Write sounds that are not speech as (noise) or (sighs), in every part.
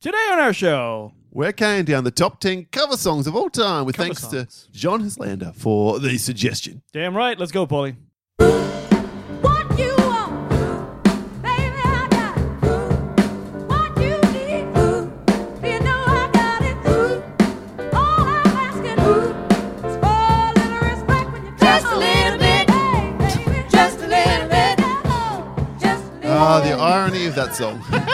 Today on our show, We're counting down the top 10 cover songs of all time with Cover thanks songs. to John Hislander for the suggestion. damn right, let's go, Paulie. What you want, baby, I got it. What you need, you know I got it. All I'm asking is for a little respect when you just a little bit, just a little bit, just a little. Ah, the irony of that song. (laughs)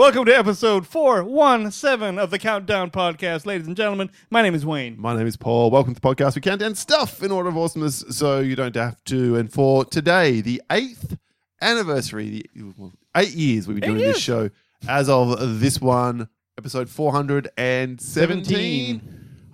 Welcome to episode 417 of the Countdown Podcast. Ladies and gentlemen, my name is Wayne. My name is Paul. Welcome to the podcast. We count down stuff in order of awesomeness so you don't have to. And for today, the eighth anniversary, the well, eight years we've been doing this show as of this one, episode 417. 17.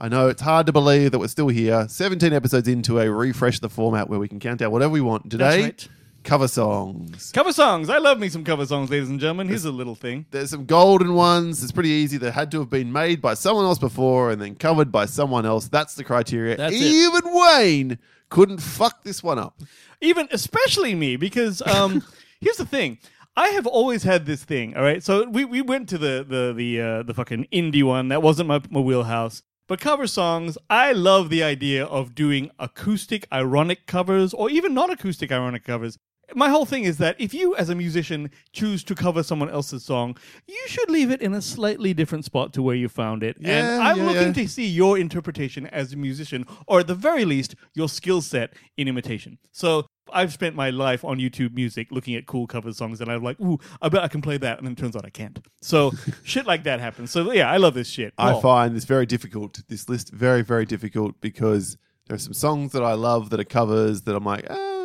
I know it's hard to believe that we're still here, 17 episodes into a refresh of the format where we can count down whatever we want. Today, right. Cover songs. Cover songs. I love me some cover songs, ladies and gentlemen. Here's a little thing. There's some golden ones. It's pretty easy. That had to have been made by someone else before and then covered by someone else. That's the criteria. That's it. Even Wayne couldn't fuck this one up. even especially me because um (laughs) here's the thing I have always had this thing, all right. So we, we went to the the the uh, the fucking indie one that wasn't my, my wheelhouse. But cover songs, I love the idea of doing acoustic ironic covers or even non acoustic ironic covers. My whole thing is that if you, as a musician, choose to cover someone else's song, you should leave it in a slightly different spot to where you found it. and Yeah, I'm yeah, looking yeah. to see your interpretation as a musician, or at the very least, your skill set in imitation. So I've spent my life on YouTube Music looking at cool cover songs, and I'm like, ooh, I bet I can play that, and then it turns out I can't. So (laughs) shit like that happens. So yeah, I love this shit. I Paul. find this very difficult. This list very very difficult because there are some songs that I love that are covers that I'm like, oh,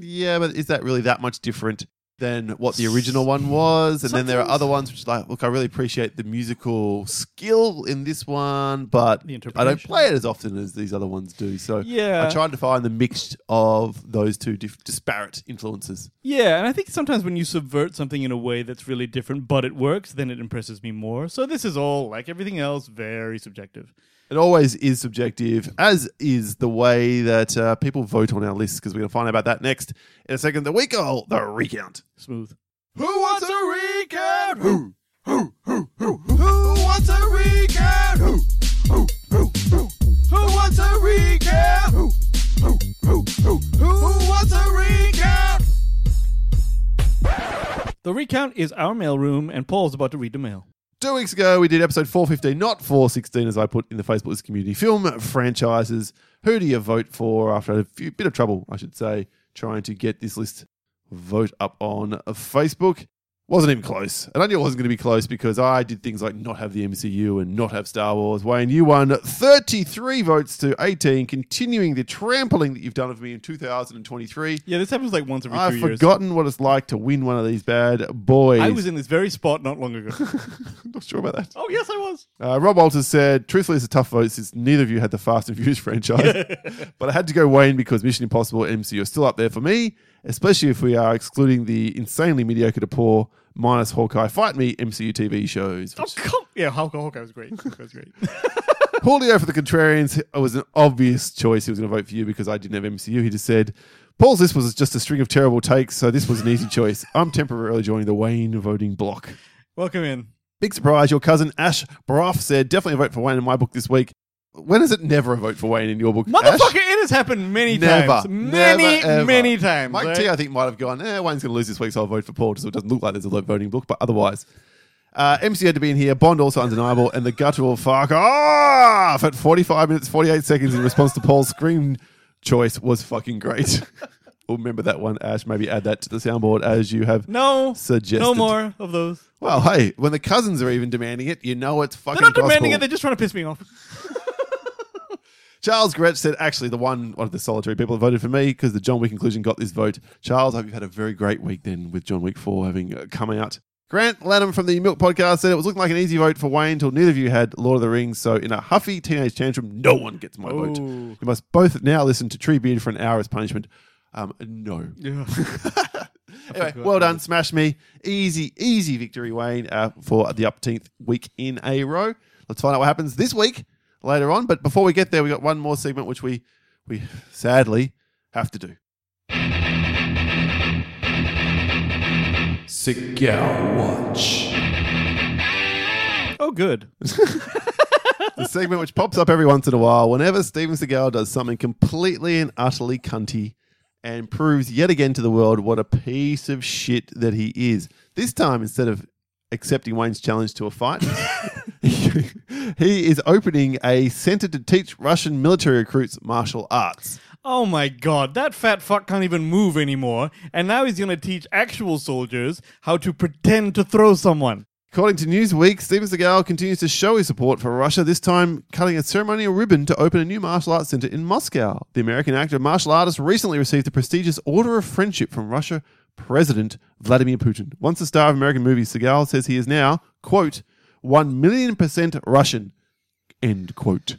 yeah, but is that really that much different? Than what the original one was, and then there are other ones which, like, look, I really appreciate the musical skill in this one, but The I don't play it as often as these other ones do. So, Yeah. I tried to find the mix of those two dif- disparate influences. Yeah, and I think sometimes when you subvert something in a way that's really different, but it works, then it impresses me more. So this is all, like everything else, very subjective. It always is subjective, as is the way that uh, people vote on our lists, because we're going to find out about that next in a second. The week call the recount. Smooth. Who wants a recount? Who? Who? Who? Who? Who wants a recount? Who? Who? Who? Who? Who wants a recount? Who? Who? Who? Who? Who wants a recount? The recount is our mailroom, and Paul's about to read the mail. Two weeks ago, we did episode 415, not 416, as I put in the Facebook list community. Film franchises. Who do you vote for after a few, bit of trouble, I should say, trying to get this list vote up on Facebook? Wasn't even close. And I knew it wasn't going to be close because I did things like not have the MCU and not have Star Wars. Wayne, you won 33 votes to 18, continuing the trampling that you've done of me in 2023. Yeah, this happens like once every year. I've two years. forgotten what it's like to win one of these bad boys. I was in this very spot not long ago. (laughs) not sure about that. oh, yes, I was. Uh, Rob Walters said, truthfully, it's a tough vote since neither of you had the Fast and Furious (laughs) franchise. (laughs) but I had to go Wayne because Mission Impossible MCU are still up there for me, especially if we are excluding the insanely mediocre to poor minus Hawkeye Fight Me MCU TV shows. Oh, come. Yeah, Hulk Hawkeye was great. Hawkeye was great. (laughs) Paulio for the Contrarians it was an obvious choice. He was going to vote for you because I didn't have MCU. He just said, Paul's this was just a string of terrible takes, so this was an easy choice. I'm temporarily joining the Wayne voting block. Welcome in. Big surprise, your cousin Ash Broff said, definitely vote for Wayne in my book this week. When is it never a vote for Wayne in your book? Motherfucker, Ash? it has happened many Never. times. Many, Never, ever. many times. Mike right? T, I think, might have gone, eh, Wayne's going to lose this week, so I'll vote for Paul, just so it doesn't look like there's a low voting book, but otherwise. Uh, MC had to be in here. Bond also undeniable, and the guttural fuck off at 45 minutes 48 seconds in response to Paul's scream choice was fucking great. (laughs) we'll remember that one, Ash. Maybe add that to the soundboard as you have. No. Suggested. No more of those. Well, hey, when the cousins are even demanding it, you know it's fucking They're not demanding gospel. it. They're just trying to piss me off. (laughs) Charles Gretsch said, actually, the one one of the solitary people that voted for me because the John Wick inclusion got this vote. Charles, I hope you've had a very great week then with John Wick 4 having uh, come out. Grant Lanham from the Milk Podcast said it was looking like an easy vote for Wayne until neither of you had Lord of the Rings. So, in a huffy teenage tantrum, no one gets my vote. You must both now listen to Treebeard for an hour as punishment. Um, no. Yeah. (laughs) Anyway, well done, smash me. Easy, easy victory, Wayne, uh, for the upteenth week in a row. Let's find out what happens this week later on. But before we get there, we got one more segment which we we sadly have to do. Seagal Watch. Oh, good. (laughs) the segment which pops up every once in a while whenever Steven Seagal does something completely and utterly cunty and proves yet again to the world what a piece of shit that he is. This time, instead of accepting Wayne's challenge to a fight, (laughs) he is opening a center to teach Russian military recruits martial arts. Oh my god, that fat fuck can't even move anymore, and now he's gonna teach actual soldiers how to pretend to throw someone. According to Newsweek, Steven Seagal continues to show his support for Russia, this time cutting a ceremonial ribbon to open a new martial arts center in Moscow. The American actor and martial artist recently received the prestigious Order of Friendship from Russia President Vladimir Putin. Once the star of American movies, Seagal says he is now, quote, 1 million percent Russian, end quote.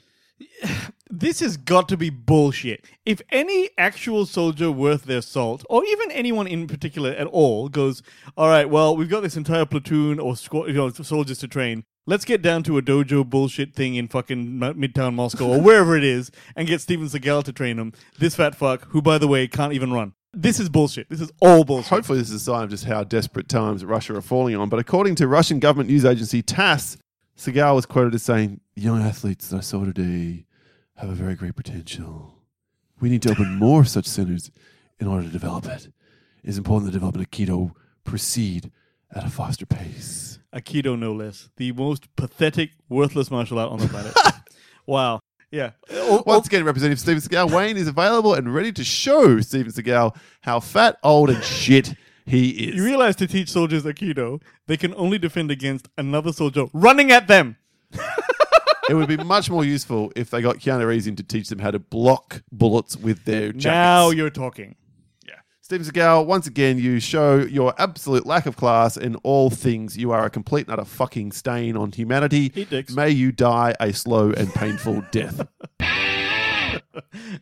This has got to be bullshit. If any actual soldier worth their salt, or even anyone in particular at all, goes, all right, well, we've got this entire platoon or squ- you know, soldiers to train. Let's get down to a dojo bullshit thing in fucking Midtown Moscow or wherever it is and get Steven Seagal to train them. This fat fuck, who, by the way, can't even run. This is bullshit. This is all bullshit. Hopefully, this is a sign of just how desperate times Russia are falling on. But according to Russian government news agency TASS, Seagal was quoted as saying, Young athletes that I saw today have a very great potential. We need to open more such centers in order to develop it. It's important that development of aikido proceed at a faster pace. Aikido, no less. The most pathetic, worthless martial art on the planet. (laughs) wow. Yeah. Once again, Representative Steven Seagal, Wayne is available and ready to show Steven Seagal how fat, old, and shit he is. you realize to teach soldiers Aikido, they can only defend against another soldier running at them. (laughs) it would be much more useful if they got Keanu Reeves in to teach them how to block bullets with their jackets. Now you're talking. Steven Seagal, once again, you show your absolute lack of class in all things. You are a complete and utter fucking stain on humanity. Eat dicks. May you die a slow and painful (laughs) death.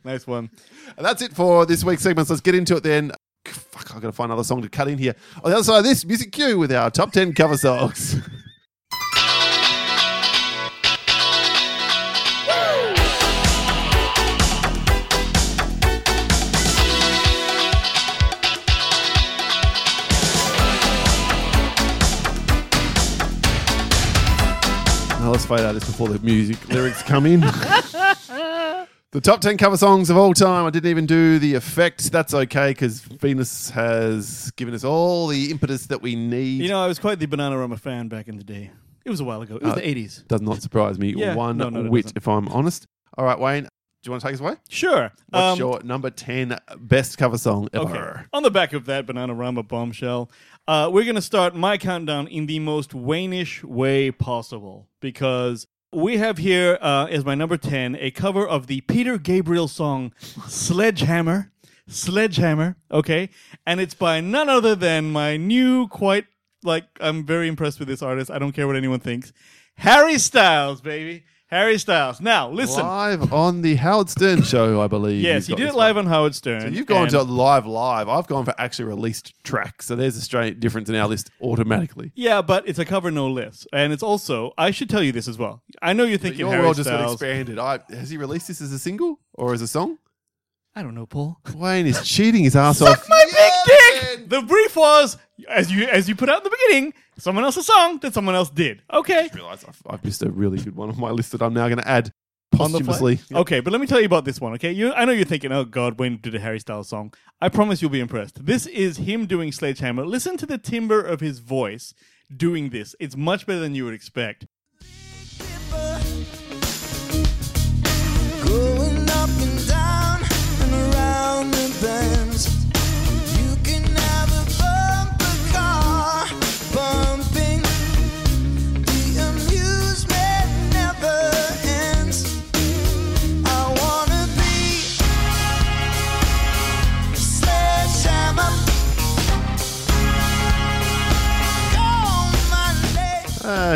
Nice one. And that's it for this week's segments. Let's get into it then. Fuck, I've got to find another song to cut in here. On the other side of this, music cue with our top 10 cover songs. (laughs) let's fade out this before the music (laughs) lyrics come in. (laughs) the top 10 cover songs of all time. I didn't even do the effect. That's okay because Venus has given us all the impetus that we need. You know, I was quite the Bananarama fan back in the day. It was a while ago. It was Uh, the 80s. Does not surprise me Yeah, one no, no, it whit, doesn't. if I'm honest. All right, Wayne, do you want to take us away? Sure. What's Um, your number 10 best cover song ever? Okay. On the back of that Banana Bananarama bombshell, uh, we're going to start my countdown in the most Waynish way possible because we have here uh, as my number 10 a cover of the Peter Gabriel song Sledgehammer. Sledgehammer, okay? And it's by none other than my new, quite like, I'm very impressed with this artist. I don't care what anyone thinks. Harry Styles, baby. Harry Styles. Now, listen. Live on the Howard Stern show, I believe. Yes, he did it live on Howard Stern. So you've gone and- to live, live. I've gone for actually released tracks. So there's a straight difference in our list automatically. Yeah, but it's a cover no less, and it's also. I should tell you this as well. I know you're thinking your Harry world just got Styles. expanded. I, has he released this as a single or as a song? I don't know, Paul. Wayne is cheating his (laughs) ass off. my Yeah, big dick. man. The brief was as you as you put out in the beginning, someone else's song that someone else did. Okay. I realize I've, I've missed a really good one on my list that I'm now going to add On the fly? posthumously. Okay, but let me tell you about this one. Okay, you. I know you're thinking, oh God, when did a Harry Styles song? I promise you'll be impressed. This is him doing Sledgehammer. Listen to the timbre of his voice doing this. It's much better than you would expect.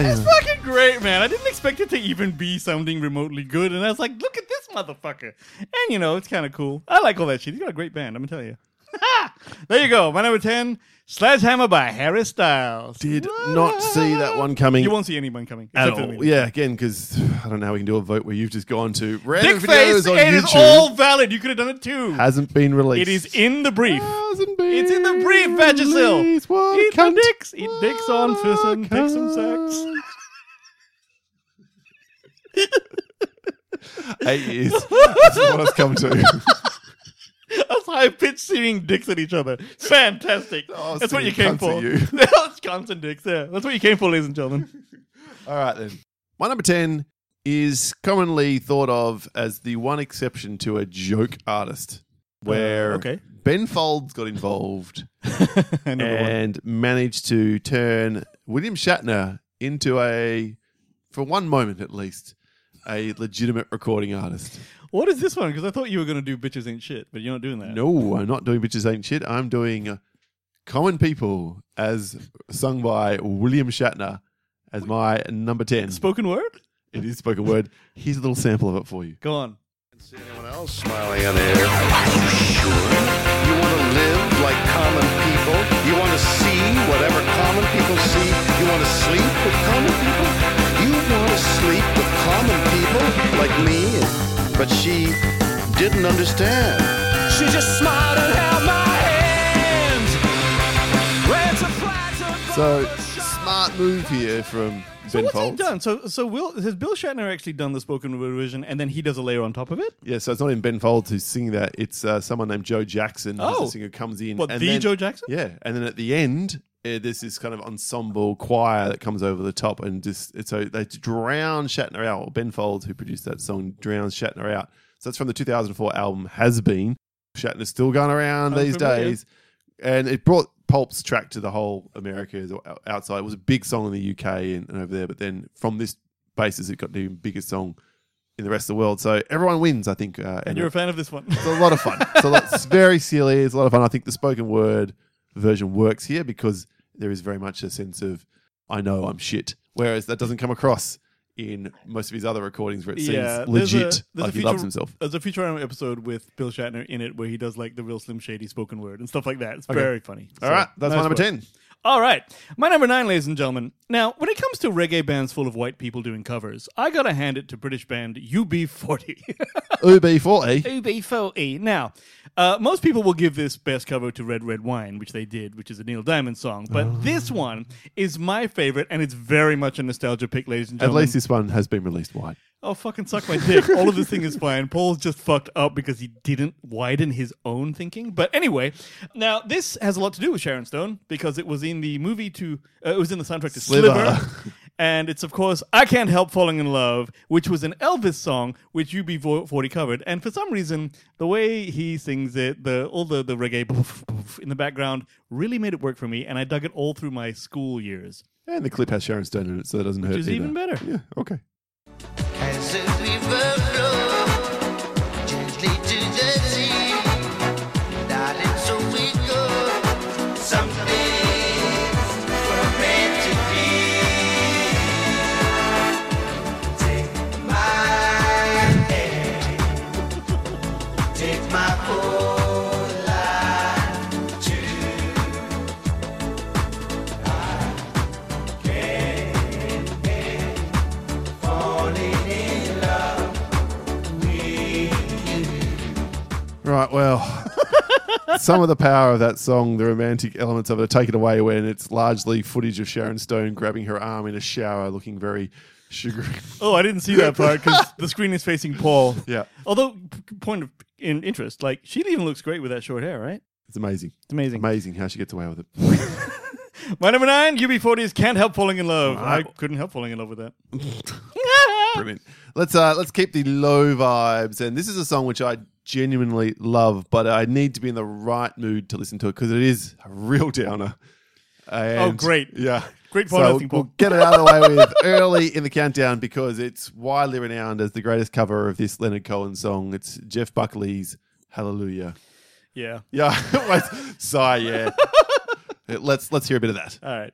It's fucking great, man. I didn't expect it to even be sounding remotely good, and I was like, look at this motherfucker. And you know, it's kind of cool. I like all that shit. He's got a great band, I'm gonna tell you. (laughs) there you go. My number 10, Sledgehammer by Harry Styles. Did not see that one coming. You won't see anyone coming. At all. Yeah, again, because (sighs) I don't know how we can do a vote where you've just gone to random Dick videos face, on it YouTube. It is all valid. You could have done it too. Hasn't been released. It is in the brief. Hasn't been It's in the brief, Vagisil. Eat the dicks. Eat dicks on for some pick some sex. Eight years. That's what it's come to. (laughs) Us high pitched singing dicks at each other. Fantastic. Was That's what you came for. you. (laughs) That's cunts and dicks, yeah. That's what you came for, ladies and gentlemen. (laughs) All right, then. My number 10 is commonly thought of as the one exception to a joke artist, where Uh, okay. Ben Folds got involved Number one. and managed to turn William Shatner into a, for one moment at least, a legitimate recording artist. What is this one? Because I thought you were going to do Bitches Ain't Shit, but you're not doing that. No, I'm not doing Bitches Ain't Shit. I'm doing uh, Common People as sung by William Shatner as my number 10. Spoken word? It is spoken word. Here's a little sample of it for you. Go on. See anyone else smiling on air? Are you sure? You want to live like common people? You want to see whatever common people see? You want to sleep with common people? You want to sleep with common people like me? But she didn't understand. She just smiled and held my hand. Ran to flags So, smart move here from So Ben what's Folds. he done? So so Will has Bill Shatner actually done the spoken word version and then he does a layer on top of it? Yeah, so it's not in Ben Folds who's singing that. It's uh, someone named Joe Jackson who's Oh. the singer who comes in. What, and the then- Joe Jackson? Yeah, and then at the end, there's this kind of ensemble choir that comes over the top, and just it's so they drown Shatner out. Or Ben Folds, who produced that song, drowns Shatner out. So that's from the 2004 album Has Been. Shatner's still going around I'm these familiar. days, and it brought Pulp's track to the whole America outside. It was a big song in the UK and, and over there, but then from this basis, it got the biggest song in the rest of the world. So everyone wins, I think. Uh, And you're a fan of this one. it's a lot of fun. So it's very silly. It's a lot of fun. I think the spoken word version works here because there is very much a sense of I know I'm shit, whereas that doesn't come across in most of his other recordings where it seems Yeah, there's legit, a- there's a like he loves himself. There's a Futurama episode with Bill Shatner in it where he does like the real Slim Shady spoken word and stuff like that. It's Okay. very funny. All So, right, that's my nice number work. ten. All right. My number nine, ladies and gentlemen. Now, when it comes to reggae bands full of white people doing covers, I gotta hand it to British band UB40. UB40. UB40. Now, uh, most people will give this best cover to Red Red Wine, which they did, which is a Neil Diamond song. But Oh. this one is my favorite, and it's very much a nostalgia pick, ladies and gentlemen. At least this one has been released wide. Oh, fucking suck my dick. All of this thing is fine. Paul's just fucked up because he didn't widen his own thinking. But anyway, now this has a lot to do with Sharon Stone because it was in the movie to, uh, it was in the soundtrack to Sliver. Sliver. and it's, of course, I Can't Help Falling in Love, which was an Elvis song, which UB40 covered. And for some reason, the way he sings it, the all the, the reggae (laughs) boof, boof in the background really made it work for me. And I dug it all through my school years. And the clip has Sharon Stone in it, so that doesn't hurt. Which is either. even better. Yeah, okay. As the Right, well, (laughs) some of the power of that song, the romantic elements of it, are taken away when it's largely footage of Sharon Stone grabbing her arm in a shower, looking very sugary. Oh, I didn't see that part because the screen is facing Paul. yeah, Although, p- point of in interest, like she even looks great with that short hair, right? it's amazing. It's amazing. Amazing how she gets away with it. (laughs) My number nine, UB40s can't help falling in love. Right. I couldn't help falling in love with that. (laughs) Brilliant. Let's uh, let's keep the low vibes, and this is a song which I genuinely love, but I need to be in the right mood to listen to it because it is a real downer. Oh, and, Oh, great. Yeah. Great point. So podcasting, we'll get it out of the way (laughs) with early in the countdown because it's widely renowned as the greatest cover of this Leonard Cohen song. It's Jeff Buckley's Hallelujah. Yeah. Yeah, (laughs) sigh. Yeah. (laughs) let's let's hear a bit of that. All right.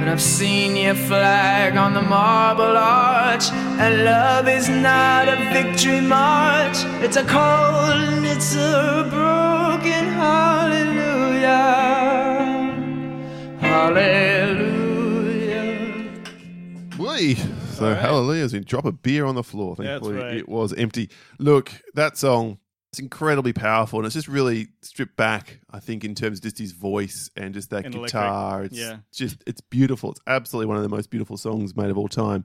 And I've seen your flag on the marble arch. And love is not a victory march. It's a cold and it's a broken hallelujah. Hallelujah. Whee! So Hallelujah as we drop a beer on the floor. Thankfully, right. it was empty. Look, that song, It's incredibly powerful, and it's just really stripped back. I think in terms of just his voice and just that And electric. guitar. It's Yeah. just it's beautiful. It's absolutely one of the most beautiful songs made of all time.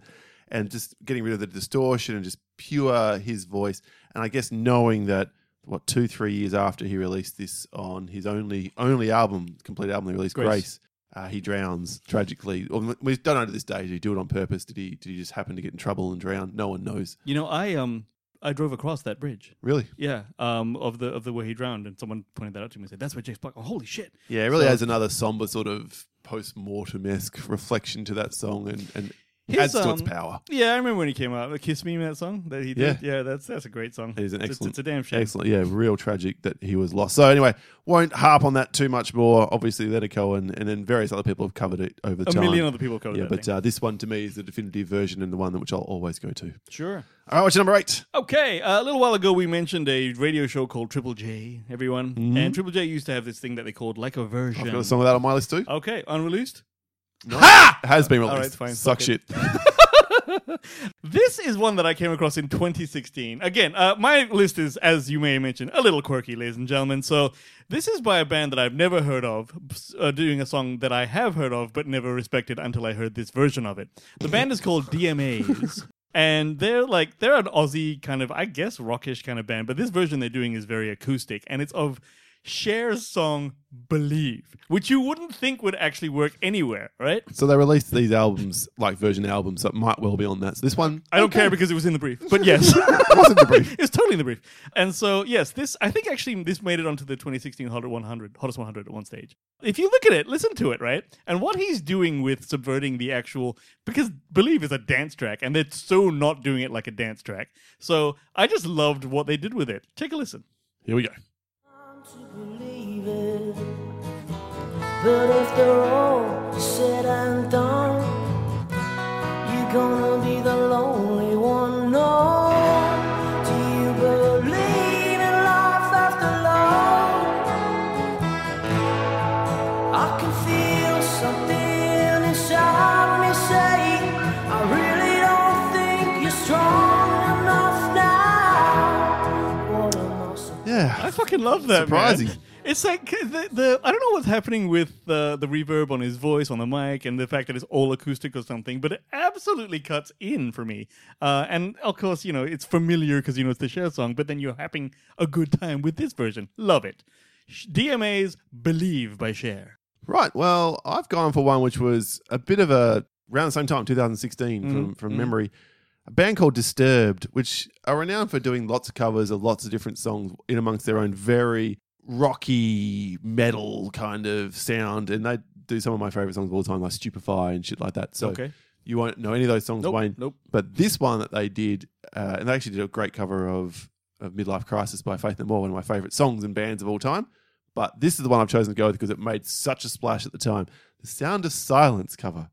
And just getting rid of the distortion and just pure his voice. And I guess knowing that what two three years after he released this on his only only album, complete album he released, Grace. Grace. uh, he drowns tragically. We don't know to this day. Did he do it on purpose? Did he? Did he just happen to get in trouble and drown? No one knows. You know, I um I drove across that bridge. Really? Yeah, um, of the of the way he drowned, and someone pointed that out to me and said, "That's where James Black." Oh, holy shit! Yeah, it really So- adds another somber sort of post mortem esque reflection to that song, and and His, adds to its um, power. Yeah, I remember when he came out. The "Kiss Me" that song that he did. Yeah. Yeah, that's that's a great song. It is an It's- excellent, It's, a damn shame. excellent, yeah, real tragic that he was lost. So anyway, won't harp on that too much more. Obviously, Leonard Cohen and then various other people have covered it over A time. million other people covered it. yeah, but uh, this one to me is the definitive version and the one that which I'll always go to. Sure. All right, what's your number eight? Okay, uh, a little while ago we mentioned a radio show called Triple J. Everyone, Mm-hmm. and Triple J used to have this thing that they called like a version. I've got a song of that on my list too. Okay, unreleased. Ha! Has been released. All right, fine. Suck Fuck shit. (laughs) This is one that I came across in 2016. Again, uh, my list is, as you may mention, a little quirky, ladies and gentlemen. So this is by a band that I've never heard of, uh, doing a song that I have heard of but never respected until I heard this version of it. The band is called DMAs. (laughs) And they're like they're an Aussie kind of I guess rockish kind of band, but this version they're doing is very acoustic, and it's of Cher's song "Believe," which you wouldn't think would actually work anywhere, right? So they released these albums, like version albums, that might well be on that. So this one, I don't care because it was in the brief, but yes. (laughs) it wasn't the brief. (laughs) It was totally in the brief. And so, yes, this I think actually this made it onto the 2016 Hot 100, hottest 100 at one stage. If you look at it, listen to it, right? And what he's doing with subverting the actual because Believe is a dance track, and they're so not doing it like a dance track. So I just loved what they did with it. Take a listen. Here we go. To believe it. But after all said and done, you're gonna be the lonely fucking love that. Surprising. man. It's like the, the I don't know what's happening with the the reverb on his voice on the mic and the fact that it's all acoustic or something, but it absolutely cuts in for me. Uh, and of course, you know it's familiar because you know it's the Cher song, but then you're having a good time with this version. Love it. DMA's "Believe" by Cher. Right. Well, I've gone for one which was a bit of a around the same time, 2016, from from memory. A band called Disturbed, which are renowned for doing lots of covers of lots of different songs in amongst their own very rocky metal kind of sound, and they do some of my favorite songs of all time, like Stupify and shit like that. So Okay. you won't know any of those songs, Nope, Wayne. nope. But this one that they did, uh, and they actually did a great cover of, of Midlife Crisis by Faith No More, one of my favorite songs and bands of all time. But this is the one I've chosen to go with because it made such a splash at the time. The Sound of Silence cover.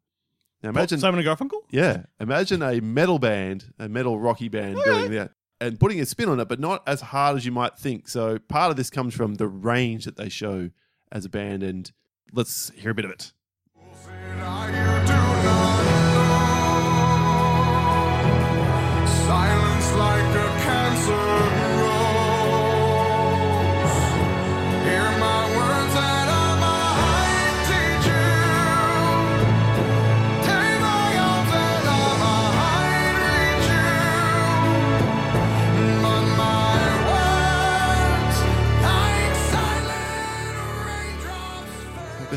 Now imagine, Simon and Garfunkel. yeah, imagine a metal band, a metal rocky band doing that and putting a spin on it, but not as hard as you might think. So part of this comes from the range that they show as a band, and let's hear a bit of it.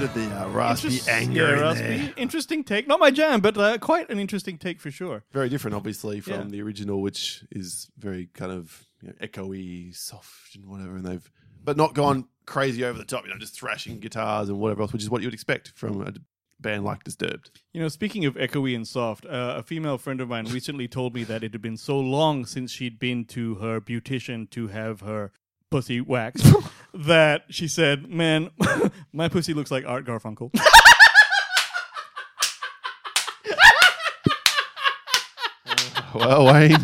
A bit of the uh, raspy Interest- anger yeah, in raspy. there. Interesting take. Not my jam, but uh, quite an interesting take for sure. very different, obviously, from Yeah. the original, which is very kind of you know, echoey, soft, and whatever. And they've, but not gone crazy over the top. You know, just thrashing guitars and whatever else, which is what you would expect from a band like Disturbed. You know, speaking of echoey and soft, uh, a female friend of mine recently told me that it had been so long since she'd been to her beautician to have her pussy waxed (laughs) that she said, "Man, (laughs) my pussy looks like Art Garfunkel." (laughs) Well, Wayne,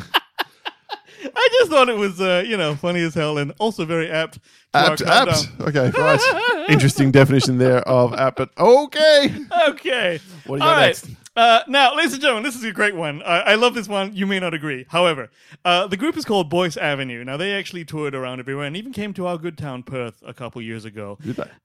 I just thought it was, uh, you know, funny as hell and also very apt. to our apt, countdown. apt. Okay, right. Interesting definition there of apt. But okay, Okay. What do you All got right. next? Uh, now, ladies and gentlemen, this is a great one. I, I love this one. You may not agree. However, uh, the group is called Boyce Avenue. Now, they actually toured around everywhere and even came to our good town, Perth, a couple years ago.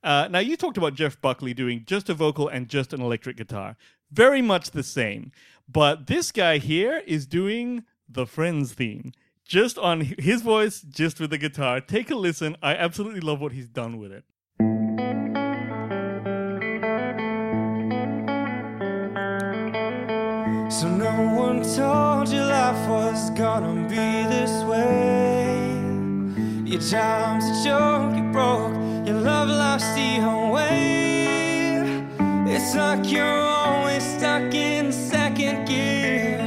Uh, now, you talked about Jeff Buckley doing just a vocal and just an electric guitar. Very much the same. But this guy here is doing the Friends theme. Just on his voice, just with the guitar. Take a listen. I absolutely love what he's done with it. Told you life was gonna be this way. Your job's a joke, you broke. Your love life's the way. It's like you're always stuck in second gear.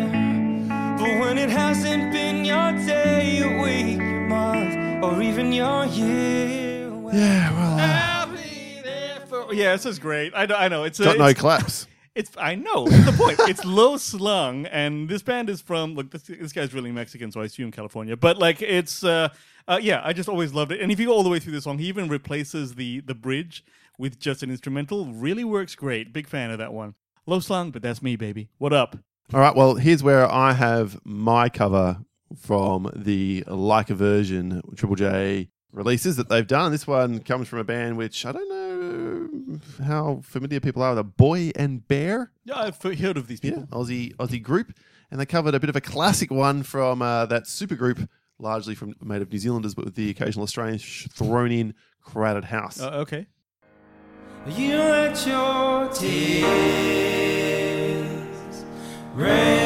But when it hasn't been your day, your week, your month, or even your year, well, Yeah, well, uh, I'll be there for- Yeah, this is great. I know. I know. It's a, got no it's- claps. It's I know the point. It's low slung, and this band is from look. This, this guy's really Mexican, so I assume California. But like, it's uh, uh, yeah. I just always loved it. And if you go all the way through the song, he even replaces the the bridge with just an instrumental. Really works great. Big fan of that one. Low slung, but that's me, baby. What up? All right, well, here's where I have my cover from the Like a Version Triple J releases that they've done. This one comes from a band which I don't know how familiar people are with a Boy and Bear. Yeah, I've heard of these Yeah, people. Aussie Aussie group, and they covered a bit of a classic one from uh, that super group, largely from made of New Zealanders, but with the occasional Australians sh- thrown in. Crowded House. Uh, okay. You let your tears rain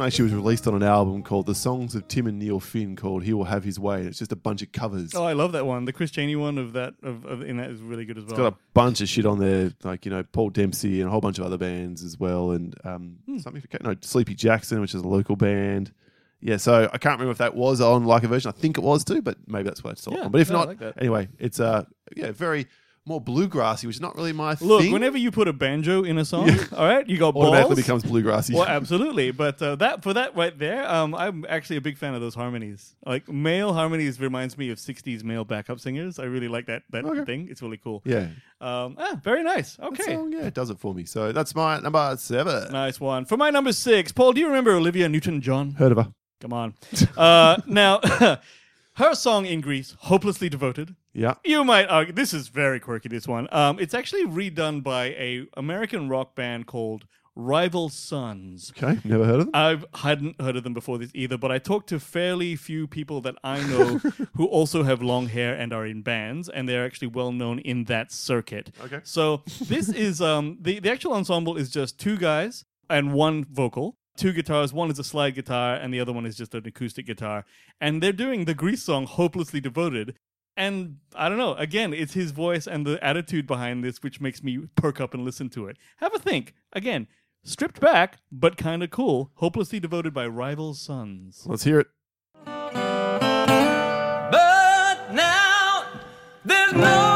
lie. This one actually was released on an album called The Songs of Tim and Neil Finn called He Will Have His Way. And it's just a bunch of covers. Oh, I love that one. The Chris Cheney one of that of, of in that is really good as well. It's got a bunch of shit on there, like you know Paul Dempsey and a whole bunch of other bands as well, and um, Hmm. something for no Sleepy Jackson, which is a local band. Yeah, so I can't remember if that was on like a version. I think it was too, but maybe that's what I saw. Yeah, on. But if no, not, like anyway, it's uh yeah very more bluegrassy, which is not really my thing. Look, thing. whenever you put a banjo in a song, all right, you got automatically balls. becomes bluegrassy. Well, absolutely, but uh, that for that right there, um, I'm actually a big fan of those harmonies. Like male harmonies reminds me of '60s male backup singers. I really like that that Okay. thing. It's really cool. yeah, Um, ah, very nice. that Okay, song, yeah, it does it for me. So that's my number seven. nice one. For my number six, Paul, do you remember Olivia Newton-John? Heard of her? Come on. uh, (laughs) now, (laughs) her song in Grease, "Hopelessly Devoted." Yeah. You might argue this is very quirky. This one, um, it's actually redone by a American rock band called Rival Sons. Okay, never heard of them. I hadn't heard of them before this either, but I talked to fairly few people that I know (laughs) who also have long hair and are in bands, and they're actually well known in that circuit. Okay. So this (laughs) is um the, the actual ensemble is just two guys and one vocal. Two guitars, one is a slide guitar, and the other one is just an acoustic guitar. And they're doing the Grease song Hopelessly Devoted. And I don't know, again, it's his voice and the attitude behind this which makes me perk up and listen to it. Have a think. Again, stripped back, but kind of cool. Hopelessly Devoted by Rival Sons. Let's hear it. But now there's nowhere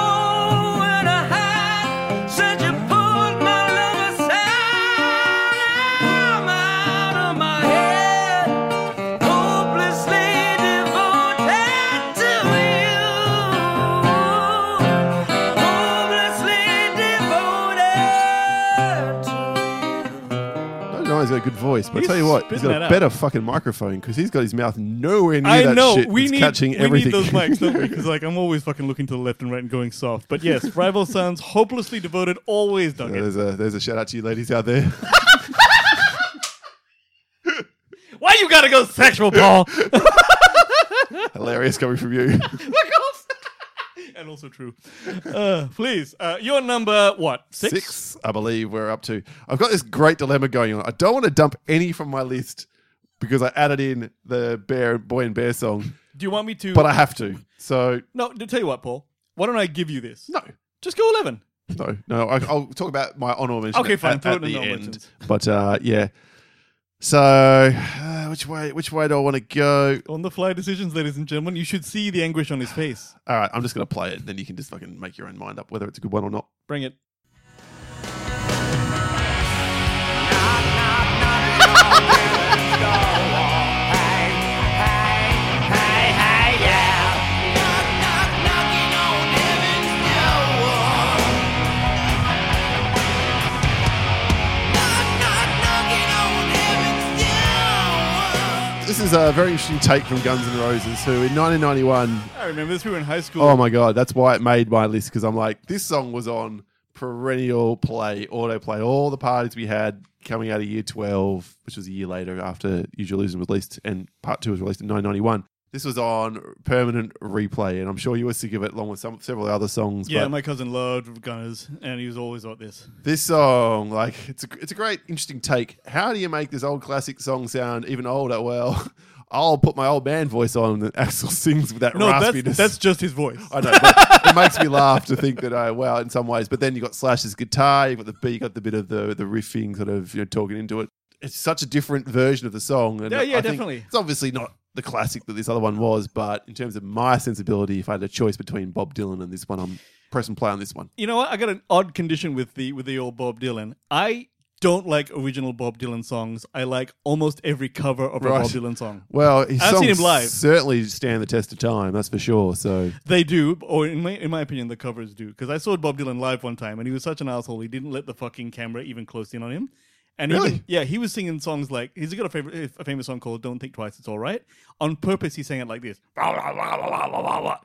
got a good voice, but I tell you what, he's got a better fucking microphone because he's got his mouth nowhere near I that know shit. we it's need catching we everything. need those mics, don't we? (laughs) Because like I'm always fucking looking to the left and right and going soft. But yes, Rival Sons, hopelessly devoted, always dug it. there's a there's a shout out to you ladies out there. (laughs) Why you gotta go sexual, Paul? (laughs) Hilarious coming from you. And also true. Uh, please, uh, your number what? Six? Six, I believe we're up to. I've got this great dilemma going on. I don't want to dump any from my list because I added in the bear boy and bear song, Do you want me to? but I have to. So no. To tell you what, Paul. Why don't I give you this? no, Just go eleven. no, no. I, I'll talk about my honorable mention. Okay, fine. At, at the end. mentions. But uh, yeah. So uh, which way? Which way do I want to go? On the fly decisions, ladies and gentlemen, you should see the anguish on his face. All right, I'm just going to play it, and then you can just fucking make your own mind up whether it's a good one or not. Bring it. This is a very interesting take from Guns N' Roses, who in 1991 I remember this. We were in high school. Oh my god, that's why it made my list because I'm like, this song was on perennial play, autoplay, all the parties we had coming out of year 12, which was a year later after Use Your Illusion was released, and part two was released in 1991. This was on permanent replay, and I'm sure you were sick of it, along with some several other songs. yeah, but my cousin loved Gunners, and he was always like this. this song, like, it's a it's a great, interesting take. How do you make this old classic song sound even older? Well, (laughs) I'll put my old man voice on, that Axl sings with that No, raspiness. that's, that's just his voice. I know, but it makes me laugh to think that, uh, wow, in some ways. But then you've got Slash's guitar, you got the beat, you got the bit of the the riffing, sort of you know talking into it. It's such a different version of the song. And Yeah, yeah, I definitely. It's obviously not the classic that this other one was, but in terms of my sensibility, if I had a choice between Bob Dylan and this one, I'm press and play on this one. You know what? I got an odd condition with the with the old Bob Dylan. I don't like original Bob Dylan songs. I like almost every cover of a Bob Dylan song. Well, his I've songs seen him live. certainly stand the test of time, that's for sure. So They do, or in my in my opinion, the covers do. Because I saw Bob Dylan live one time, and he was such an asshole. He didn't let the fucking camera even close in on him. And Really? even, yeah, he was singing songs like he's got a favorite a famous song called "Don't Think Twice, It's All Right." On purpose, he sang it like this,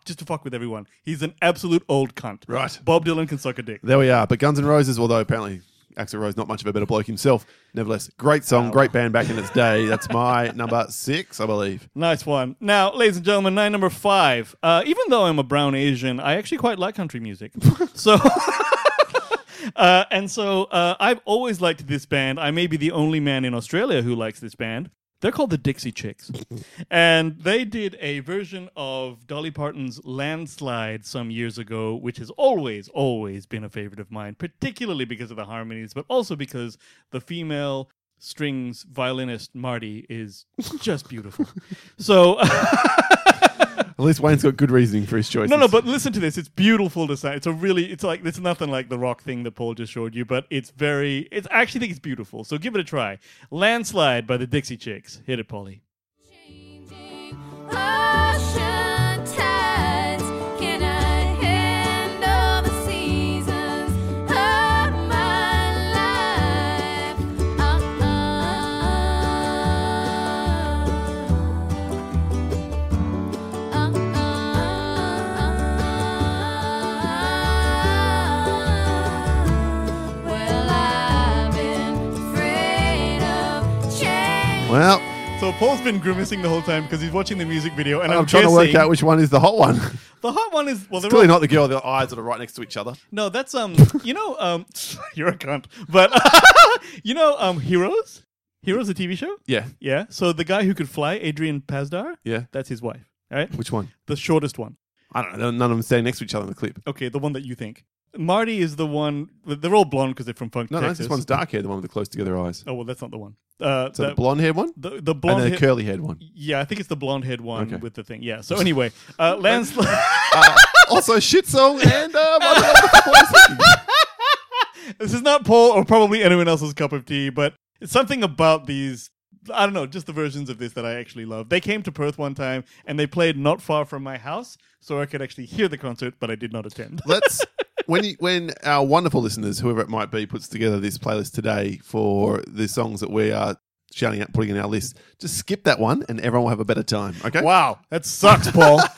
just to fuck with everyone. He's an absolute old cunt. Right. Bob Dylan can suck a dick. There we are. But Guns N' Roses, although apparently Axl Rose not much of a better bloke himself, nevertheless, great song, great band back in its day. That's my (laughs) number six, I believe. Nice one. Now, ladies and gentlemen, nine number five. Uh, even though I'm a brown Asian, I actually quite like country music. (laughs) so, (laughs) uh, and so uh, I've always liked this band. I may be the only man in Australia who likes this band. They're called the Dixie Chicks, (laughs) and they did a version of Dolly Parton's "Landslide" some years ago, which has always, always been a favorite of mine, particularly because of the harmonies, but also because the female strings violinist Marty is just beautiful. (laughs) so. (laughs) At least Wayne's got good reasoning for his choices. No, no, but listen to this. It's beautiful to say. It's a really, it's like, it's nothing like the rock thing that Paul just showed you, but it's very, it's I actually think it's beautiful. So give it a try. Landslide by the Dixie Chicks. Hit it, Polly. Well, So Paul's been grimacing the whole time because he's watching the music video, and I'm, I'm, trying to work out which one is the hot one. (laughs) the hot one is well, Clearly all- not the girl with the eyes that are right next to each other. No, that's um, (laughs) you know, um, (laughs) you're a cunt, but you know, um, Heroes, Heroes, a TV show. Yeah, Yeah. So the guy who could fly, Adrian Pasdar, yeah. that's his wife. All right. Which one? The shortest one. I don't know. None of them standing next to each other in the clip. Okay, the one that you think. Marty is the one. They're all blonde because they're from Funk, No, no, Texas. this one's dark hair, the one with the close together eyes. Oh well, that's not the one. Uh, So the, the blonde haired one? the the And blonde. then hair- the curly haired one. yeah, I think it's the blonde haired one Okay. with the thing. Yeah. So anyway, uh, (laughs) landslide. Uh, also, shit song and I don't what the fuck I was thinking. this is not Paul or probably anyone else's cup of tea, but it's something about these. I don't know, just the versions of this that I actually love. They came to Perth one time and they played not far from my house, so I could actually hear the concert, but I did not attend. Let's when you, when our wonderful listeners, whoever it might be, puts together this playlist today for the songs that we are shouting out, putting in our list, just skip that one, and everyone will have a better time. Okay. wow, that sucks, Paul. (laughs)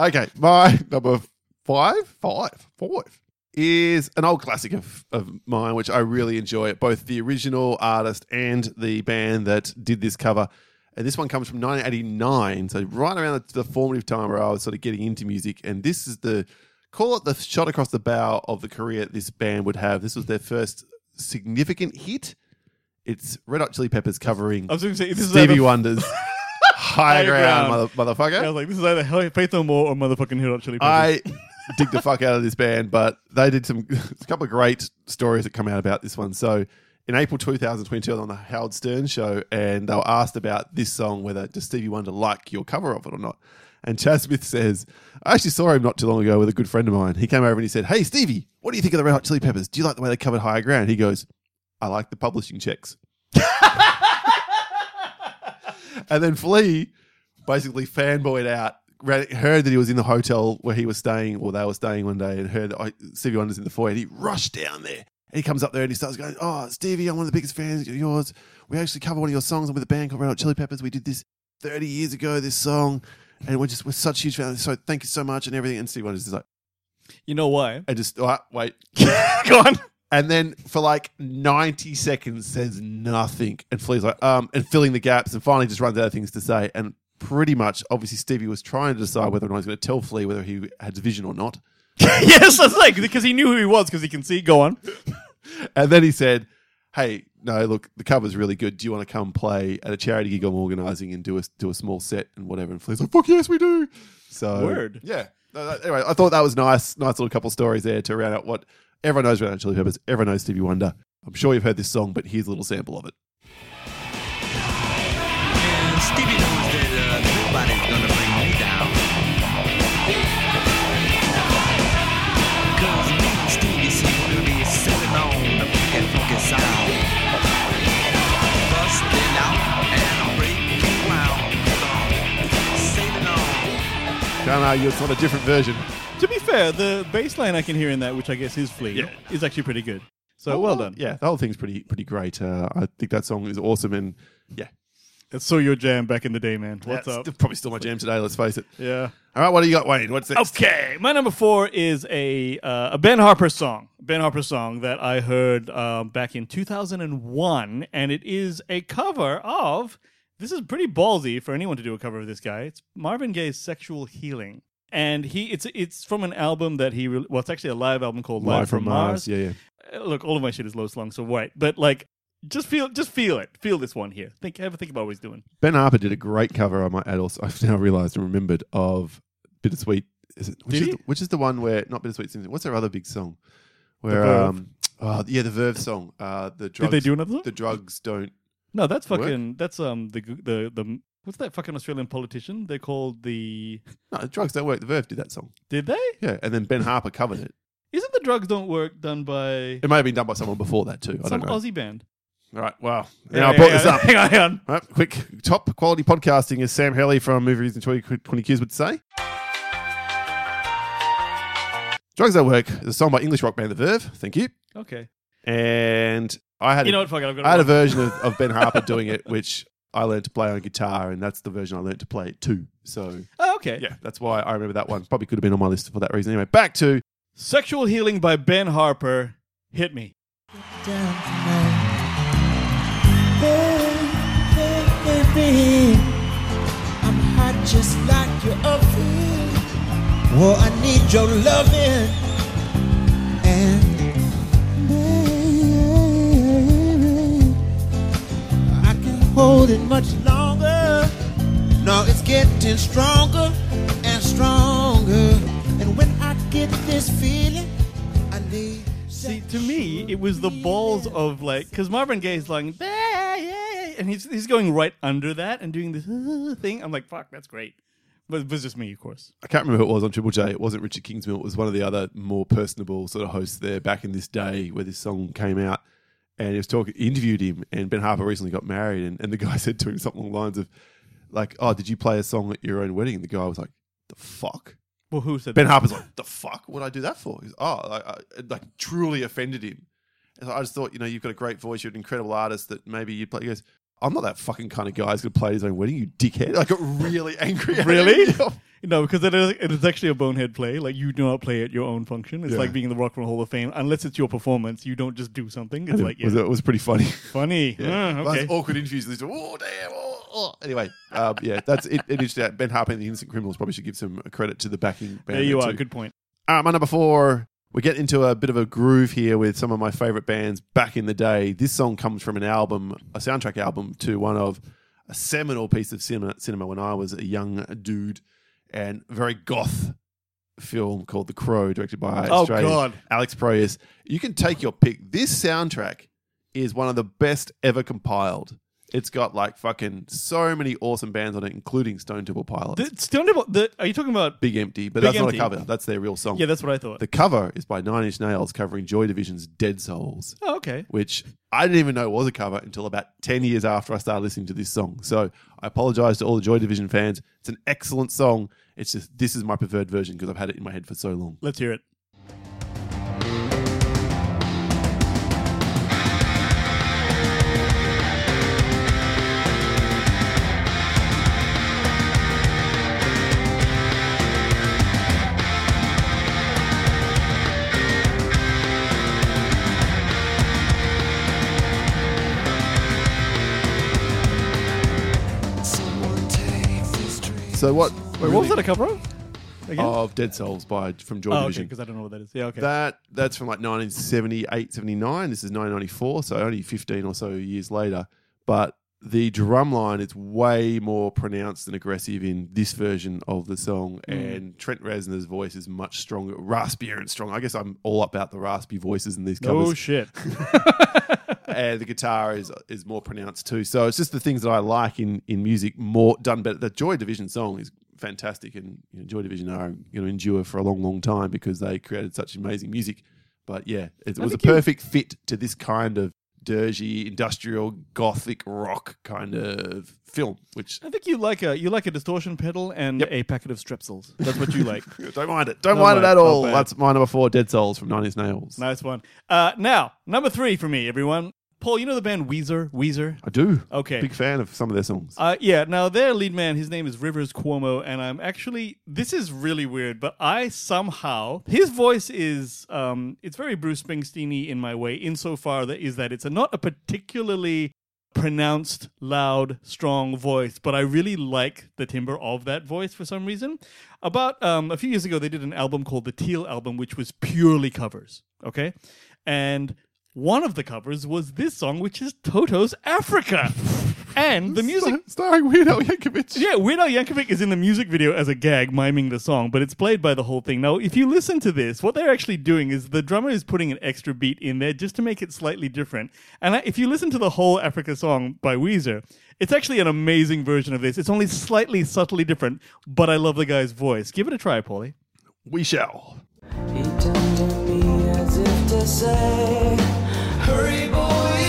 Okay, my number five, five, five is an old classic of, of mine, which I really enjoy. Both the original artist and the band that did this cover. And this one comes from 1989, so right around the, the formative time where I was sort of getting into music. And this is the call it the shot across the bow of the career this band would have. This was their first significant hit. It's Red Hot Chili Peppers covering I was to say this is Stevie either, Wonder's (laughs) High Higher Ground, mother, motherfucker. I was like, this is either Hell- Faith No More or motherfucking Hot Chili Peppers. I (laughs) dig the fuck out of this band, but they did some (laughs) a couple of great stories that come out about this one. So in April 2022 on the Howard Stern show, and they were asked about this song, whether does Stevie Wonder like your cover of it or not. And Chad Smith says, I actually saw him not too long ago with a good friend of mine. He came over and he said, Hey, Stevie, what do you think of the Red Hot Chili Peppers? Do you like the way they covered Higher Ground? He goes, I like the publishing checks. (laughs) and then Flea basically fanboyed out, heard that he was in the hotel where he was staying, or they were staying one day, and heard that Stevie Wonder's in the foyer. And he rushed down there. And he comes up there and he starts going, Oh, Stevie, I'm one of the biggest fans of yours. We actually cover one of your songs. I'm with a band called Red Hot Chili Peppers. We did this 30 years ago, this song. And we're just, we're such huge fans. So thank you so much and everything. And Stevie Wonder's just like, You know why? I just, oh, wait. (laughs) Go on. And then for like 90 seconds says nothing. And Flea's like, um, and filling the gaps and finally just runs out of things to say. And pretty much, obviously, Stevie was trying to decide whether or not he was going to tell Flea whether he had vision or not. (laughs) yes, that's like because he knew who he was because he can see. Go on. (laughs) And then he said, Hey, no, look, the cover's really good. Do you want to come play at a charity gig I'm organising and do a do a small set and whatever? And Flea's like, Fuck yes, we do. So Word. yeah. No, that- anyway, I thought that was nice, nice little couple stories there to round out what everyone knows about Chili Peppers. Everyone knows Stevie Wonder. I'm sure you've heard this song, but here's a little sample of it. And Stevie on. Can't argue it's not a different version. To be fair, the bass line I can hear in that, which I guess is Flea, Yeah. is actually pretty good. So well done. Yeah, the whole thing's pretty pretty great. Uh, I think that song is awesome, and yeah, it's so your jam back in the day, man. What's that's up? Probably still my jam today. Let's face it. Yeah. All right, what do you got, Wayne? What's next? Okay, my number four is a uh, a Ben Harper song. Ben Harper song that I heard um, back in 2001, and it is a cover of. This is pretty ballsy for anyone to do a cover of this guy. It's Marvin Gaye's "Sexual Healing," and he it's it's from an album that he re- well, it's actually a live album called Live, from, Mars. Yeah, yeah. Uh, Look, all of my shit is low slung, so white, but like. Just feel, just feel it. Feel this one here. Think, have a think about what he's doing. Ben Harper did a great cover. I might add also. I've now realised and remembered of Bittersweet. Is it? Which Did is, he? the, which is the one where not Bittersweet Symphony? What's their other big song? Where um, oh yeah, the Verve song. Uh, the drugs, Did they do another song? The drugs don't. No, that's Work? fucking. That's um the the the what's that fucking Australian politician? They called the. No, the drugs don't work. The Verve did that song. Did they? Yeah, and then Ben Harper covered it. Isn't the drugs don't work done by It may have been done by someone before that too. I some don't know. Aussie band? All right. Wow. Yeah, Now I brought yeah. this up. (laughs) Hang on, hang on. All right, quick top quality podcasting, is Sam Hurley from Movie Reviews and 20, 20 Qs would say. Drugs Don't Work is a song by English rock band The Verve. Thank you. Okay. And I had You a, know what? Fuck it. I've got. I had a version of, of Ben Harper doing it, (laughs) which I learned to play on guitar, and that's the version I learned to play it too. So Oh, okay. yeah, that's why I remember that one. Probably could have been on my list for that reason. Anyway, back to Sexual Healing by Ben Harper. Hit me. down tonight. Hey, hey, baby, I'm hot just like your oven. Well, I need your loving, hold it much longer. No, it's getting stronger and stronger, and when I get this feeling, I need. See, to me, it was the balls of like, because Marvin Gaye's like, "Ah, yeah," and he's he's going right under that and doing this uh, thing. I'm like, fuck, that's great. But it was just me, of course. I can't remember who it was on Triple J. It wasn't Richard Kingsmill. It was one of the other more personable sort of hosts there back in this day where this song came out. And he was talking, interviewed him, and Ben Harper recently got married, and, and the guy (laughs) said to him something along the lines of, like, "Oh, did you play a song at your own wedding?" And the guy was like, "The fuck." Well, who said Ben that? Harper's like, "The fuck? Would I do that for?" He's, "Oh, like, uh, I, like truly offended him." And so I just thought, you know, you've got a great voice, you're an incredible artist that maybe you'd play. He goes, "I'm not that fucking kind of guy who's going to play his own wedding, you dickhead!" I got really angry. Really? (laughs) No, because it is, it is actually a bonehead play. Like you do not play at your own function. It's Yeah. like being in the Rock and Roll Hall of Fame. Unless it's your performance, you don't just do something. It's like it, was, yeah, it was pretty funny. funny. (laughs) Ah, Those okay. awkward interviews. Oh damn. Oh, oh." Anyway, um, yeah, that's it. it is that Ben Harper and the Innocent Criminals probably should give some credit to the backing band. There you too. are. Good point. All right, my number four. We get into a bit of a groove here with some of my favorite bands back in the day. This song comes from an album, a soundtrack album to one of a seminal piece of cinema, cinema when I was a young dude, and very goth film called The Crow, directed by Oh, Australian God. Alex Proyas. You can take your pick. This soundtrack is one of the best ever compiled. It's got like fucking so many awesome bands on it, including Stone Temple Pilots. The, Stone Temple. The, are you talking about? Big Empty, but Big that's Empty. not a cover. That's their real song. Yeah, that's what I thought. the cover is by Nine Inch Nails covering Joy Division's Dead Souls, oh, okay. which I didn't even know was a cover until about 10 years after I started listening to this song. So I apologize to all the Joy Division fans. It's an excellent song. It's just this is my preferred version because I've had it in my head for so long. Let's hear it. So what? Wait, what was that a cover of? Again? Of Dead Souls by from Joy oh, okay, Division. because I don't know what that is. Yeah, okay. That that's from like 1978, 79. This is 1994, so only 15 or so years later. But the drum line is way more pronounced and aggressive in this version of the song, hmm. and Trent Reznor's voice is much stronger, raspier and strong. I guess I'm all about the raspy voices in these covers. oh shit. (laughs) (laughs) and the guitar is is more pronounced too. So it's just the things that I like in in music more done better. The Joy Division song is fantastic, and you know, Joy Division are going to endure for a long, long time because they created such amazing music. But yeah, it, was a you- perfect fit to this kind of dirgy, industrial, gothic rock kind of film. Which I think you like a you like a distortion pedal and Yep. a packet of strepsils. That's what you like. (laughs) don't mind it. Don't mind it at all. That's my number four, Dead Souls from Nine Inch Nails. nice one. Uh, now number three for me, everyone. Paul, you know the band Weezer? Weezer. I do. Okay. Big fan of some of their songs. Uh, yeah, now their lead man, his name is Rivers Cuomo, and I'm actually this is really weird, but I somehow his voice is um it's very Bruce Springsteen in my way, insofar that is that it's a, not a particularly pronounced, loud, strong voice, but I really like the timbre of that voice for some reason. About um, a few years ago, they did an album called the Teal Album, which was purely covers. Okay, and one of the covers was this song, which is Toto's Africa, (laughs) and the music. Starring Weird Al Yankovic. Yeah, Weird Al Yankovic is in the music video as a gag, miming the song, but it's played by the whole thing. Now, if you listen to this, what they're actually doing is the drummer is putting an extra beat in there just to make it slightly different. And I- if you listen to the whole Africa song by Weezer, it's actually an amazing version of this. It's only slightly, subtly different, but I love the guy's voice. Give it a try, Paulie. We shall. If to say, Hurry, boy,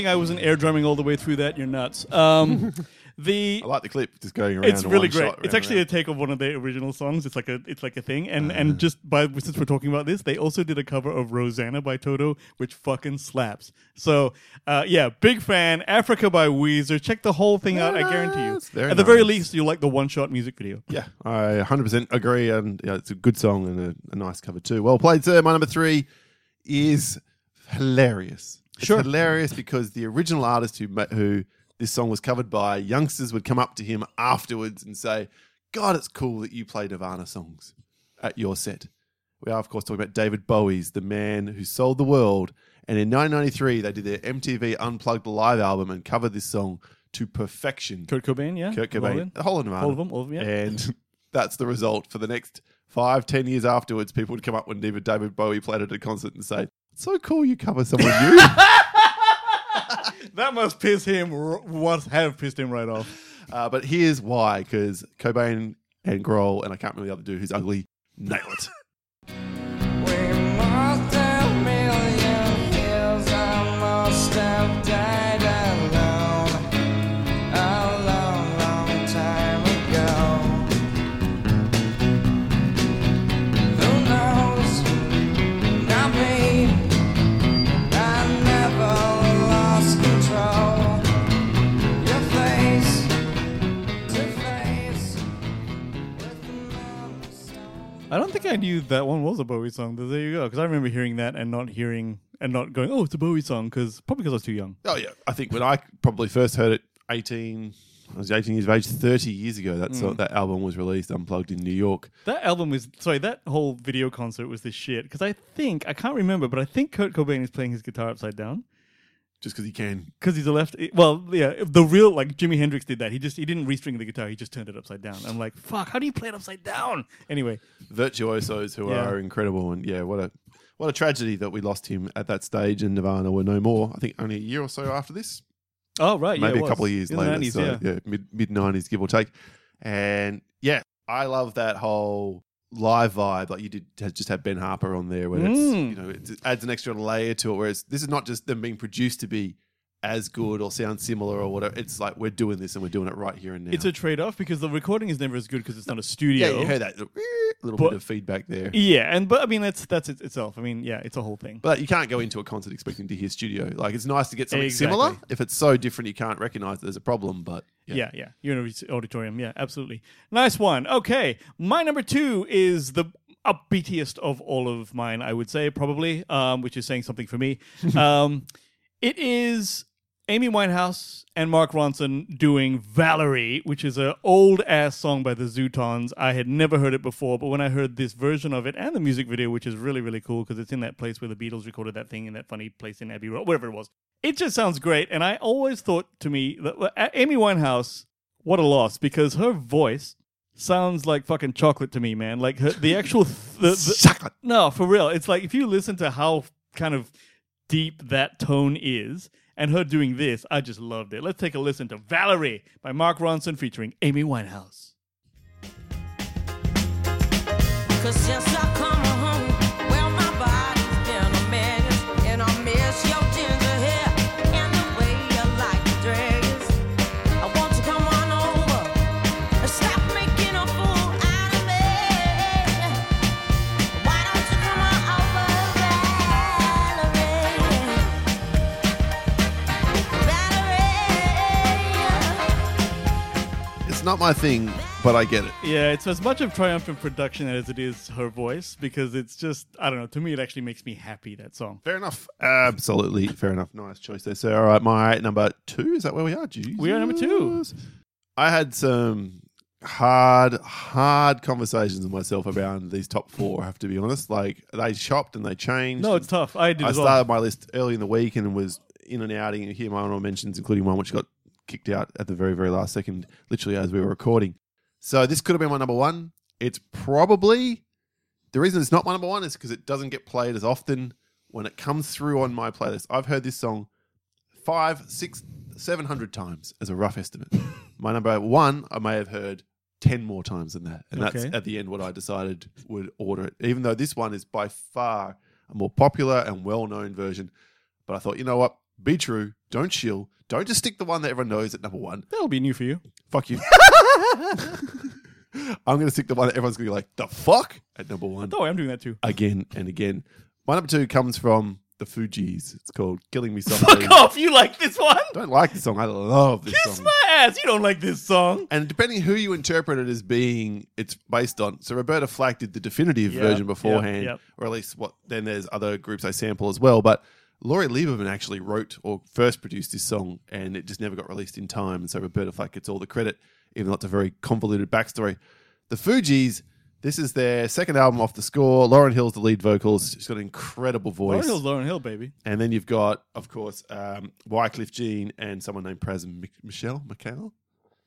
think I wasn't air drumming all the way through that, you're nuts. Um, (laughs) the I like the clip just going around. it's really great. It's actually and a take of one of their original songs. It's like a it's like a thing. And Uh. and just by since we're talking about this, they also did a cover of Rosanna by Toto, which fucking slaps. So uh, yeah, big fan. Africa by Weezer. Check the whole thing out. I guarantee you. Very At the very nice. least, you'll like the one shot music video. Yeah, I 100% agree, and yeah, it's a good song and a, a nice cover too. Well played, sir. My number three is hilarious. It's hilarious because the original artist who who this song was covered by, youngsters would come up to him afterwards and say, "God, it's cool that you play Nirvana songs at your set." We are, of course, talking about David Bowie's "The Man Who Sold the World," and in 1993 they did their MTV Unplugged live album and covered this song to perfection. Kurt Cobain, yeah. Kurt Cobain, the whole of Nirvana. All of them, all of them, yeah. And (laughs) that's the result for the next five, ten years afterwards. People would come up when David David Bowie played at a concert and say, "It's so cool you cover someone (laughs) new." That must piss him. r- Must have pissed him right off. uh, but here's why: because Cobain and Grohl and I can't remember the other dude who's ugly. Nail it. I don't think I knew that one was a Bowie song. But there you go. Because I remember hearing that and not hearing and not going, oh, it's a Bowie song, because probably because I was too young. Oh yeah, I think when I probably first heard it, eighteen, I was eighteen years of age, thirty years ago. That Mm. that album was released, unplugged in New York. That album was sorry. That whole video concert was this shit. Because I think I can't remember, but I think Kurt Cobain is playing his guitar upside down Just because he can. because he's a left. Well, yeah, the real like Jimi Hendrix did that. He just he didn't restring the guitar. He just turned it upside down. I'm like, fuck. How do you play it upside down? Anyway, virtuosos who Yeah. are incredible. And yeah, what a what a tragedy that we lost him at that stage, and Nirvana were no more. I think only a year or so after this, oh right, yeah, maybe it a couple was. of years In the later. 90s, so yeah. mid mid nineties, give or take. And yeah, I love that whole live vibe. Like you did, just have Ben Harper on there, where it's Mm. you know it adds an extra layer to it. Whereas this is not just them being produced to be as good or sound similar or whatever. It's like we're doing this and we're doing it right here and now. It's a trade off because the recording is never as good because it's not a studio. yeah, you heard that little But- bit of feedback there. Yeah, and but I mean that's that's it itself. I mean, yeah, it's a whole thing. But you can't go into a concert expecting to hear studio. Like it's nice to get something Exactly. similar. If it's so different, you can't recognize there's a problem. But Yeah. yeah, You're in a rec- auditorium. Yeah, absolutely. Nice one. Okay, my number two is the upbeatiest of all of mine. I would say probably, um, which is saying something for me. (laughs) um, it is Amy Winehouse and Mark Ronson doing Valerie, which is an old ass song by the Zutons. I had never heard it before, but when I heard this version of it and the music video, which is really, really cool because it's in that place where the Beatles recorded that thing in that funny place in Abbey Road, whatever it was. It just sounds great. And I always thought to me that Amy Winehouse, what a loss because her voice sounds like fucking chocolate to me, man. Like her, the actual. Th- the, the, chocolate. no, for real. It's like if you listen to how kind of deep that tone is and her doing this, I just loved it. Let's take a listen to Valerie by Mark Ronson featuring Amy Winehouse. Cause I come it's not my thing, but I get it. Yeah, it's as much of triumphant production as it is her voice because it's just, I don't know, to me, it actually makes me happy, that song. Fair enough. Absolutely fair enough. Nice choice there. So, all right, my number two is that where we are? Jesus. We are number two. I had some hard, hard conversations with myself around these top four. I have to be honest. Like they chopped and they changed. No, it's tough. I did I as well. started my list early in the week and was in and out. And here my honorable mentions, including one which got kicked out at the very, very last second, literally as we were recording. So this could have been my number one. It's probably the reason it's not my number one is because it doesn't get played as often when it comes through on my playlist. I've heard this song five, six, seven hundred times as a rough estimate. my number one, I may have heard ten more times than that, and that's at the end what I decided would order it. Even though this one is by far a more popular and well-known version, but I thought, you know what? Be true. Don't chill. Don't just stick the one that everyone knows at number one. That'll be new for you. Fuck you. (laughs) I'm going to stick the one that everyone's going to be like, the fuck? At number one. Worry, I'm doing that too. Again and again. My number two comes from the Fugees. It's called Killing Me Softly. Fuck off, you like this one? don't like this song. I love this Kiss song. my ass, you don't like this song. And depending who you interpret it as being, it's based on. So Roberta Flack did the definitive Yeah, version yeah, beforehand, yeah. or at least what. Then there's other groups I sample as well. But Lori Lieberman actually wrote or first produced this song, and it just never got released in time. And so Roberta Flack gets all the credit, even though it's a very convoluted backstory. The Fugees. This is their second album off the score. Lauryn Hill's the lead vocals. She's got an incredible voice. Lauryn Hill's Lauryn Hill, baby. And then you've got, of course, um, Wyclef Jean and someone named Pras Mich- Michelle McHale.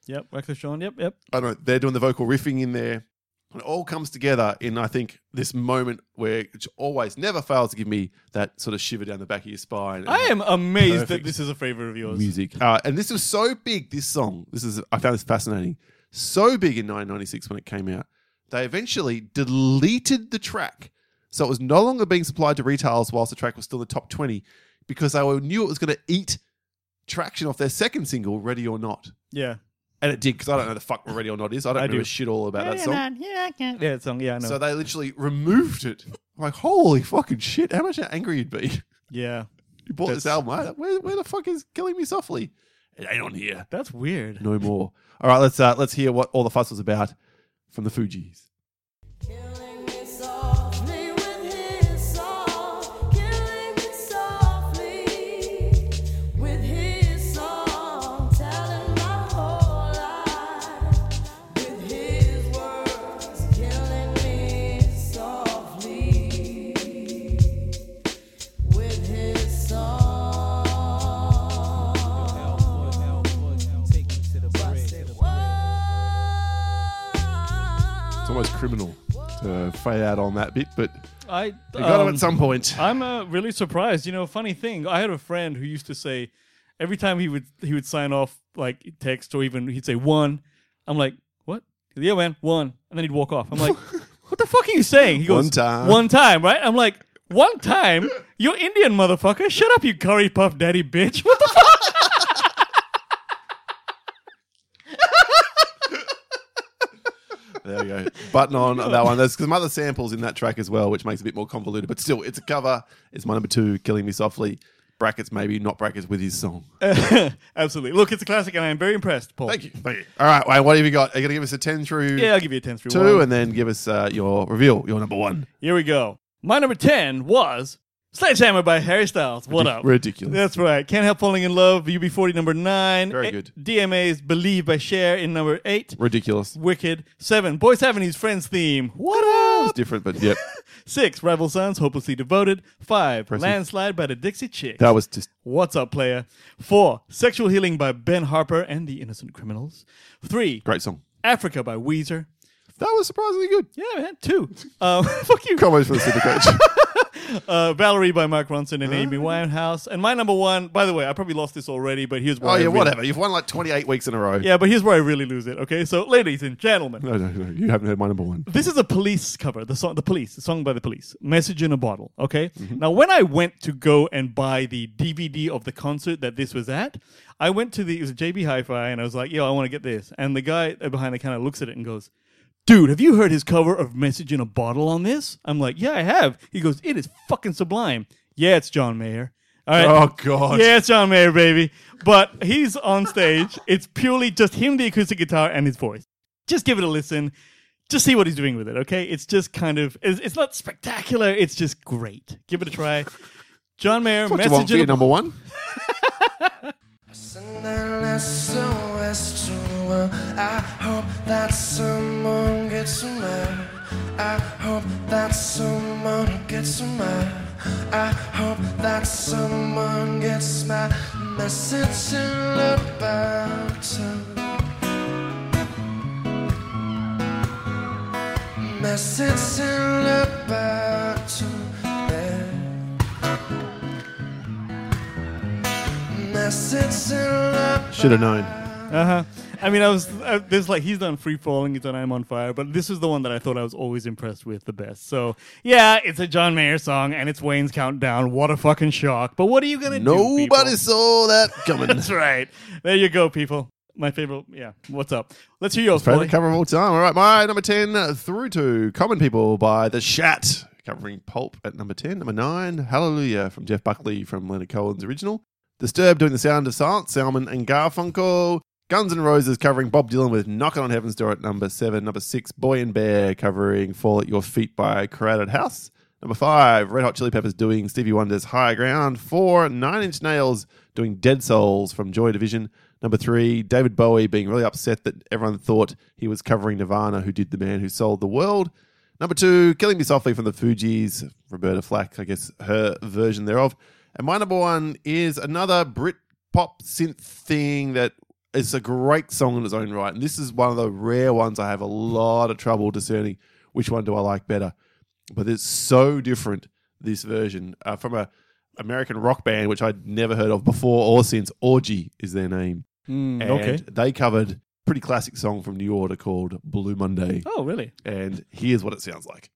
Yep, Wyclef Sean, yep, yep. I don't know. They're doing the vocal riffing in there. And it all comes together in, I think, this moment where it always never fails to give me that sort of shiver down the back of your spine. I am amazed that this is a favorite of yours. music. Uh, and this was so big, this song. This is I found this fascinating. So big in 1996 when it came out. They eventually deleted the track. So it was no longer being supplied to retailers whilst the track was still in the top 20 because they knew it was going to eat traction off their second single, Ready or Not. Yeah. And it did because I don't know the fuck what Ready or Not is. I don't I know do. a shit all about that song. Yeah, I can. Yeah, that song, yeah, I know. So they literally removed it. I'm like, holy fucking shit. How much angry you'd be? yeah. (laughs) You bought this That's- album. right? Where, where the fuck is Killing Me Softly? It ain't on here. That's weird. No more. All right, let's uh, let's hear what all the fuss was about from the Fugees. Almost criminal to fade out on that bit, but I you got um, at some point. I'm uh, really surprised. You know, funny thing, I had a friend who used to say every time he would he would sign off like text or even he'd say one. I'm like, what? Yeah, man, one, and then he'd walk off. I'm like, (laughs) what the fuck are you saying? He goes, One time. one time, right? I'm like, one time, you're Indian motherfucker. Shut up, you curry puff daddy bitch. What the fuck? (laughs) There we go. Button on that one. There's some other samples in that track as well, which makes it a bit more convoluted, but still, it's a cover. It's my number two, Killing Me Softly. Brackets, maybe not brackets with his song. (laughs) Absolutely. Look, it's a classic, and I'm very impressed, Paul. Thank you. Thank you. All right, Wayne, what have you got? Are you going to give us a 10 through Yeah, I'll give you a 10 through 2 one. and then give us uh, your reveal, your number one? Here we go. My number 10 was Sledgehammer by Harry Styles. What Ridic- up? ridiculous. That's right. Can't Help Falling in Love, UB40 number 9. Very A- good. DMA's Believe by Cher in number 8. Ridiculous. Wicked. 7. Boyce Avenue's Friends theme. What It's up? different, but yep. (laughs) 6. Rival Sons, Hopelessly Devoted. 5. Impressive. Landslide by the Dixie Chicks. That was just What's up, player? 4. Sexual Healing by Ben Harper and the Innocent Criminals. 3. great song. Africa by Weezer. That was surprisingly good. Yeah, man. 2. Um, (laughs) (laughs) fuck you. Comments for the Super Coach. Uh, Valerie by Mark Ronson and Amy Winehouse. And my number one, by the way, I probably lost this already, but here's where oh, I yeah, really- whatever. You've won like 28 weeks in a row. Yeah, but here's where I really lose it. Okay, so ladies and gentlemen, No, no, no. You haven't heard my number one. this is a police cover. The song, the police, the song by the police. Message in a bottle. Okay. Mm-hmm. Now, when I went to go and buy the DVD of the concert that this was at, I went to the it was JB Hi-Fi and I was like, "Yo, I want to get this." And the guy behind the counter looks at it and goes. Dude, have you heard his cover of Message in a Bottle on this? I'm like, yeah, I have. He goes, it is fucking sublime. Yeah, it's John Mayer. All right. Oh, God. Yeah, it's John Mayer, baby. But he's on stage. it's purely just him, the acoustic guitar, and his voice. Just give it a listen. Just see what he's doing with it, okay? It's just kind of, it's, it's not spectacular. It's just great. Give it a try. John Mayer, What do you want message in a number one? (laughs) Send an SOS to the world. I hope that someone gets mad. I hope that someone gets mad. I hope that someone gets my message in about Message in about Message in Should have known. Uh huh. I mean, I was uh, there's like he's done free falling, he's done I'm on fire, but this is the one that I thought I was always impressed with the best. So yeah, it's a John Mayer song and it's Wayne's Countdown. What a fucking shock! But what are you gonna do? Nobody saw that coming. (laughs) That's right. There you go, people. My favorite. Yeah. What's up? Let's hear yours, Favorite cover of all time. All right, my number 10 uh, through to Common People by The Shat, covering Pulp at number 10. Number 9, Hallelujah from Jeff Buckley from Leonard Cohen's original. Disturbed doing The Sound of Silence, Simon and Garfunkel. Guns N' Roses covering Bob Dylan with Knockin' on Heaven's Door at number 7. Number 6, Boy and Bear covering Fall at Your Feet by Crowded House. Number 5, Red Hot Chili Peppers doing Stevie Wonder's High Ground. 4, Nine Inch Nails doing Dead Souls from Joy Division. Number three, David Bowie being really upset that everyone thought he was covering Nirvana, who did The Man Who Sold the World. Number two, Killing Me Softly from the Fugees, Roberta Flack, I guess her version thereof. And my number one is another Brit pop synth thing that is a great song in its own right. And this is one of the rare ones I have a lot of trouble discerning which one do I like better. But it's so different, this version, uh, from a American rock band, which I'd never heard of before or since. Orgy is their name. Mm, And okay. they covered a pretty classic song from New Order called Blue Monday. Oh, really? And here's what it sounds like.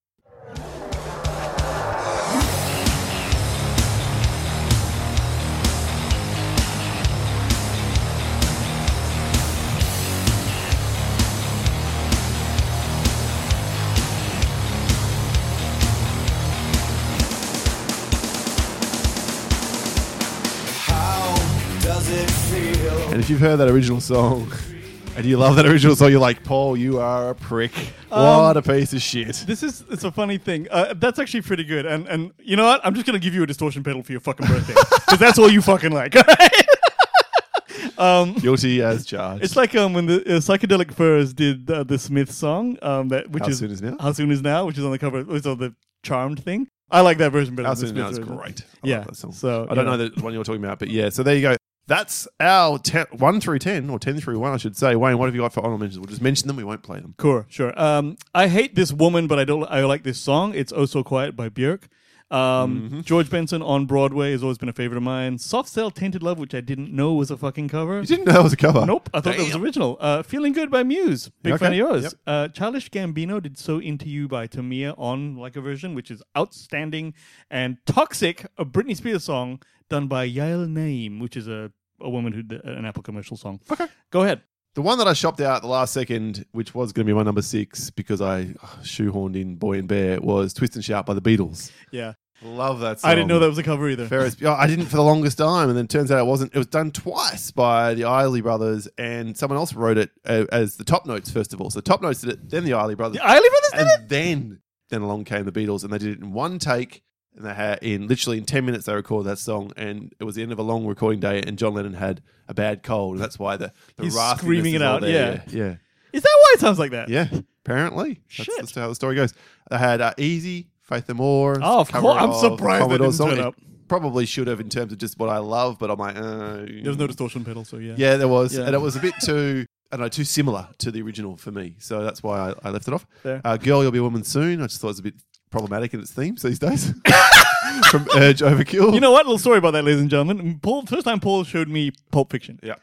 And if you've heard that original song and you love that original song, you're like, Paul, you are a prick. what a piece of shit. This is it's a funny thing. Uh, that's actually pretty good. And and you know what? I'm just gonna give you a distortion pedal for your fucking birthday because that's all you fucking like. (laughs) Guilty as charged. It's like um when the uh, psychedelic furs did uh, the Smith song um that which How is Soon Is Now? how soon is now which is on the cover it's on the charmed thing. I like that version better. How than Soon Is Now is great. I Yeah, love that song. so, I don't know. the one you're talking about, but yeah. So there you go. That's our te- 1 through 10, or 10 through 1, I should say. Wayne, what have you got for honorable mentions? We'll just mention them, we won't play them. Cool, sure. Um, I hate this woman, but I don't. I like this song. It's "Oh So Quiet" by Björk. Um, Mm-hmm. George Benson on Broadway has always been a favorite of mine. Soft Cell Tainted Love, which I didn't know was a fucking cover. You didn't know that was a cover? Nope, I thought that was original. Uh, Feeling Good by Muse. Big Okay, fan of yours. yep. Uh, Childish Gambino did So Into You by Tamia on like a version, which is outstanding. And Toxic, a Britney Spears song done by Yael Naim, which is a, a woman who did an Apple commercial song. Okay. Go ahead. The one that I shopped out the last second, which was going to be my number six because I oh, shoehorned in Boy and Bear, was Twist and Shout by the Beatles. Yeah. Love that song. I didn't know that was a cover either. Ferris, oh, I didn't for the longest time, and then it turns out it wasn't. It was done twice by the Isley brothers, and someone else wrote it uh, as the top notes first of all. So the top notes did it, then the Isley brothers, The Isley Brothers did and it? then then along came the Beatles, and they did it in one take. And they had in literally in ten minutes they recorded that song, and it was the end of a long recording day. And John Lennon had a bad cold, and that's why the, the He's screaming it out, yeah. yeah, Is that why it sounds like that? yeah. Apparently, that's, Shit. that's how the story goes. They had uh, Easy, Faith No More. Oh, of course. I'm surprised Commodore didn't song. turn up. Probably should have in terms of just what I love, but I'm like, uh, There was no distortion pedal, so yeah. yeah, there was, Yeah. and it was a bit too, I don't know, too similar to the original for me. So that's why I, I left it off. Uh, Girl, You'll Be a Woman Soon. I just thought it was a bit problematic in its themes these days. (laughs) From Urge Overkill. You know what? little story about that, ladies and gentlemen. Paul, first time Paul showed me Pulp Fiction. Yeah.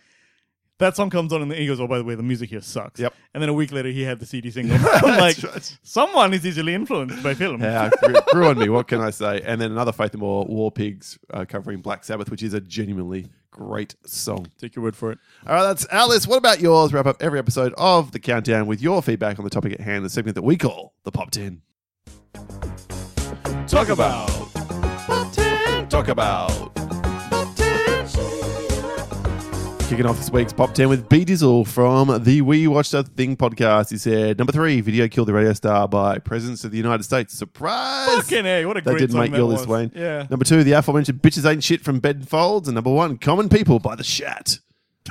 That song comes on and he goes, "Oh, by the way, the music here sucks." Yep. And then a week later, he had the CD single. (laughs) I'm like, right. someone is easily influenced by film. Yeah, grew, grew on me. What can I say? And then another Faith No More, War Pigs, uh, covering Black Sabbath, which is a genuinely great song. Take your word for it. All right, that's Alice. What about yours? Wrap up every episode of The Countdown with your feedback on the topic at hand, the segment that we call the Pop 10. Talk about. Pop 10. Talk about. Pop 10. Kicking off this week's Pop 10 with B Dizzle from the We Watched a Thing podcast. He said, number three, Video Killed the Radio Star by Presidents of the United States. Surprise! Fucking A, what a That great didn't song make that your list, was. Wayne. Yeah. Number two, the aforementioned Bitches Ain't Shit from Ben Folds. And number one, Common People by The Shat. (laughs)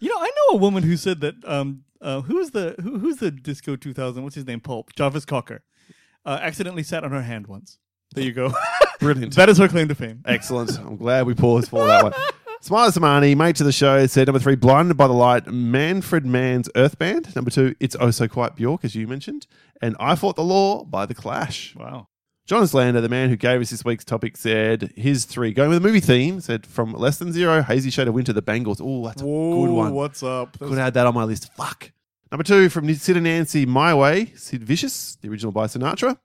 You know, I know a woman who said that. Um, uh, who's the who, who's the Disco 2000? What's his name? Pulp. Jarvis Cocker. Uh, accidentally sat on her hand once. There you go. (laughs) Brilliant. that is her claim to fame. Excellent. I'm glad we paused for that one. (laughs) Smiley Samani, mate to the show, said number three, Blinded by the Light, Manfred Mann's Earth Band. Number two, It's Oh So Quiet Bjork, as you mentioned. And I Fought the Law by The Clash. Wow. John Slander, the man who gave us this week's topic, said his three, going with a movie theme, said from Less Than Zero, Hazy Shade of Winter, The Bangles. Oh, that's a Whoa, good one. What's up? Could add that on my list. Fuck. Number two from Sid and Nancy, My Way, Sid Vicious, the original by Sinatra.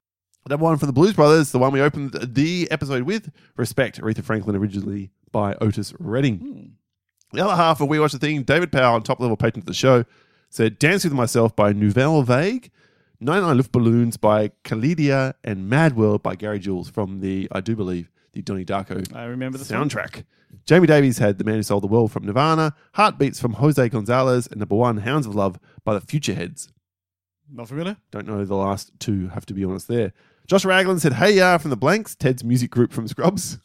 Number one from the Blues Brothers, the one we opened the episode with, Respect, Aretha Franklin, originally by Otis Redding. Hmm. The other half of We Watch the Thing, David Powell, on top level patron of the show, said Dance With Myself by Nouvelle Vague, 99 Luftballons by Kaleida, and Mad World by Gary Jules from the, I do believe, the Donnie Darko I remember the song. soundtrack. Jamie Davies had The Man Who Sold the World from Nirvana, Heartbeats from Jose Gonzalez, and number one, Hounds of Love by the Futureheads. Not familiar. Don't know the last two, have to be honest there. Josh Ragland said, Hey Ya from the Blanks, Ted's music group from Scrubs.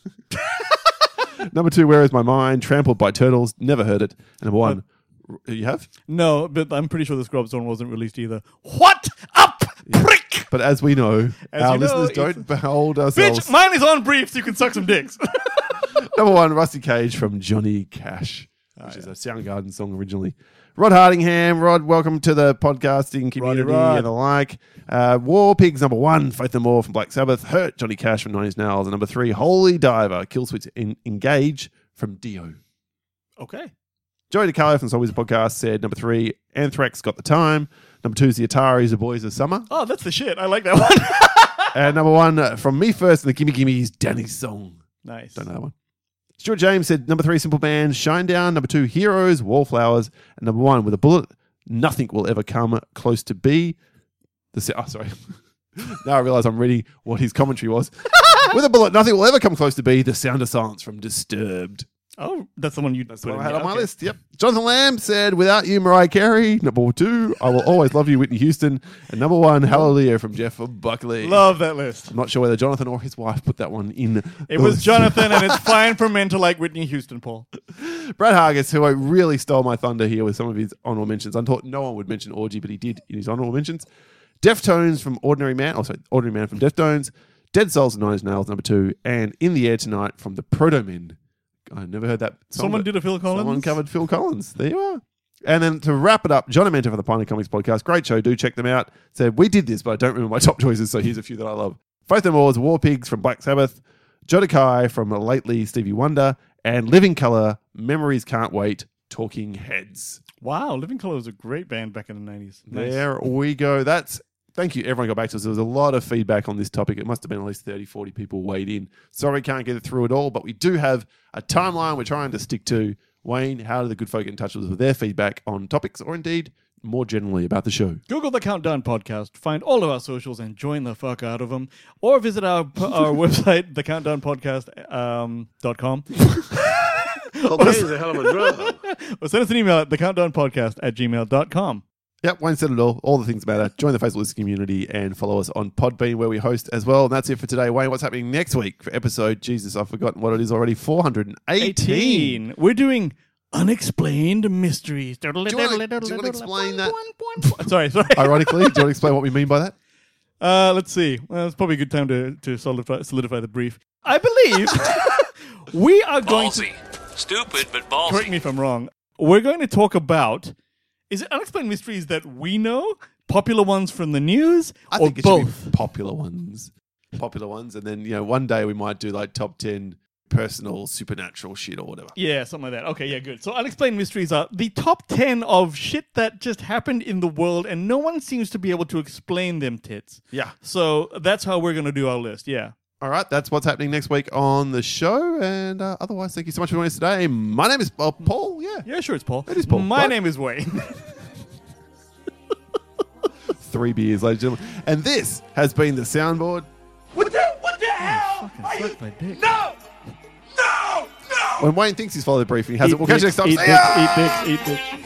(laughs) number two, Where Is My Mind, Trampled by Turtles, never heard it. And number one, you have? No, but I'm pretty sure the Scrubs one wasn't released either. What up, prick? But as we know, As our you know, listeners don't behold ourselves. Bitch, mine is on brief, so you can suck some dicks. (laughs) Number one, Rusty Cage from Johnny Cash, which is a Soundgarden song originally. Rod Hardingham, Rod, welcome to the podcasting community Rod. and the like. Uh, War Pigs, number one, Faith No More from Black Sabbath, Hurt, Johnny Cash from Nine Inch Nails, and number three, Holy Diver, Killswitch en- Engage from Dio. okay. Joey DiCarlo from Soul Wizard Podcast said number three, Anthrax Got the Time. Number two is the Ataris, The Boys of Summer. Oh, that's the shit. I like that one. (laughs) and number one, uh, from me first, and the Gimme Gimme's Danny's Song. nice. Don't know that one. Stuart James said number three, Simple Band, Shinedown. Number two, Heroes, Wallflowers. And number one, with a bullet, nothing will ever come close to be. The sa- oh, sorry. (laughs) now I realize I'm reading what his commentary was. (laughs) with a bullet, nothing will ever come close to be. The sound of silence from Disturbed. Oh, that's the one you That's what I had on my Okay. list. Yep. Jonathan Lamb said, "Without you, Mariah Carey." Number two, I will always love you, Whitney Houston. And number one, Hallelujah from Jeff Buckley. Love that list. I'm not sure whether Jonathan or his wife put that one in. It was. Jonathan, and it's (laughs) fine for men to like Whitney Houston, Paul. Brad Hargis, who I really stole my thunder here with some of his honorable mentions. I thought no one would mention Orgy, but he did in his honorable mentions. Deftones from Ordinary Man, oh sorry, Ordinary Man from Deftones. Dead Souls and Nine Nails, number two. And In the Air Tonight from the Protomen. I never heard that. Song, Someone did a Phil Collins. Someone covered Phil Collins. There you are. And then to wrap it up, John Amento for the Pioneer Comics podcast. Great show. Do check them out. Said, we did this, but I don't remember my (laughs) top choices. So here's a few that I love. Faith and Wars, War Pigs from Black Sabbath, Jodeci from lately Stevie Wonder, and Living Colour, Memories Can't Wait, Talking Heads. Wow, Living Colour was a great band back in the 90s. Nice. There we go. That's thank you. Everyone got back to us. There was a lot of feedback on this topic. It must have been at least 30, 40 people weighed in. Sorry, can't get it through it all, but we do have a timeline we're trying to stick to. Wayne, how do the good folk get in touch with us with their feedback on topics or indeed more generally about the show? Google the Countdown Podcast, find all of our socials, and join the fuck out of them. Or visit our our (laughs) website, thecountdownpodcast.com. Um, dot com. (laughs) Cocaine's a hell of a drug. (laughs) or send us an email at thecountdownpodcast at gmail.com. Yep, Wayne said it all. All the things matter. Join the Facebook List community and follow us on Podbean where we host as well. And that's it for today. Wayne, what's happening next week for episode? Jesus, I've forgotten what it is already. 418. 18. We're doing unexplained mysteries. Do you wanna- do you wanna explain that? Sorry, sorry. Ironically, do you want to explain what we mean by that? Uh, let's see. Well, it's probably a good time to, to solidify, solidify the brief. I believe (laughs) we are going to. Stupid, but Correct me if I'm wrong. We're going to talk about. Is it unexplained mysteries that we know, popular ones from the news, I or think it should both? be popular ones. Popular ones. And then, you know, one day we might do like top 10 personal supernatural shit or whatever. Yeah, something like that. Okay, yeah, good. So unexplained mysteries are the top 10 of shit that just happened in the world and no one seems to be able to explain them tits. Yeah. So that's how we're going to do our list. Yeah. All right, that's what's happening next week on the show. And uh, otherwise, thank you so much for joining us today. My name is uh, Paul. Yeah. Yeah, sure, it's Paul. It is Paul. My What? name is Wayne. (laughs) Three beers, ladies and gentlemen. And this has been the soundboard. What the, what the hell? Are you, Suck my dick. no! No! No! When Wayne thinks he's followed the briefing, he hasn't. We'll catch you next time. Eat See dicks, eat dicks, eat dicks.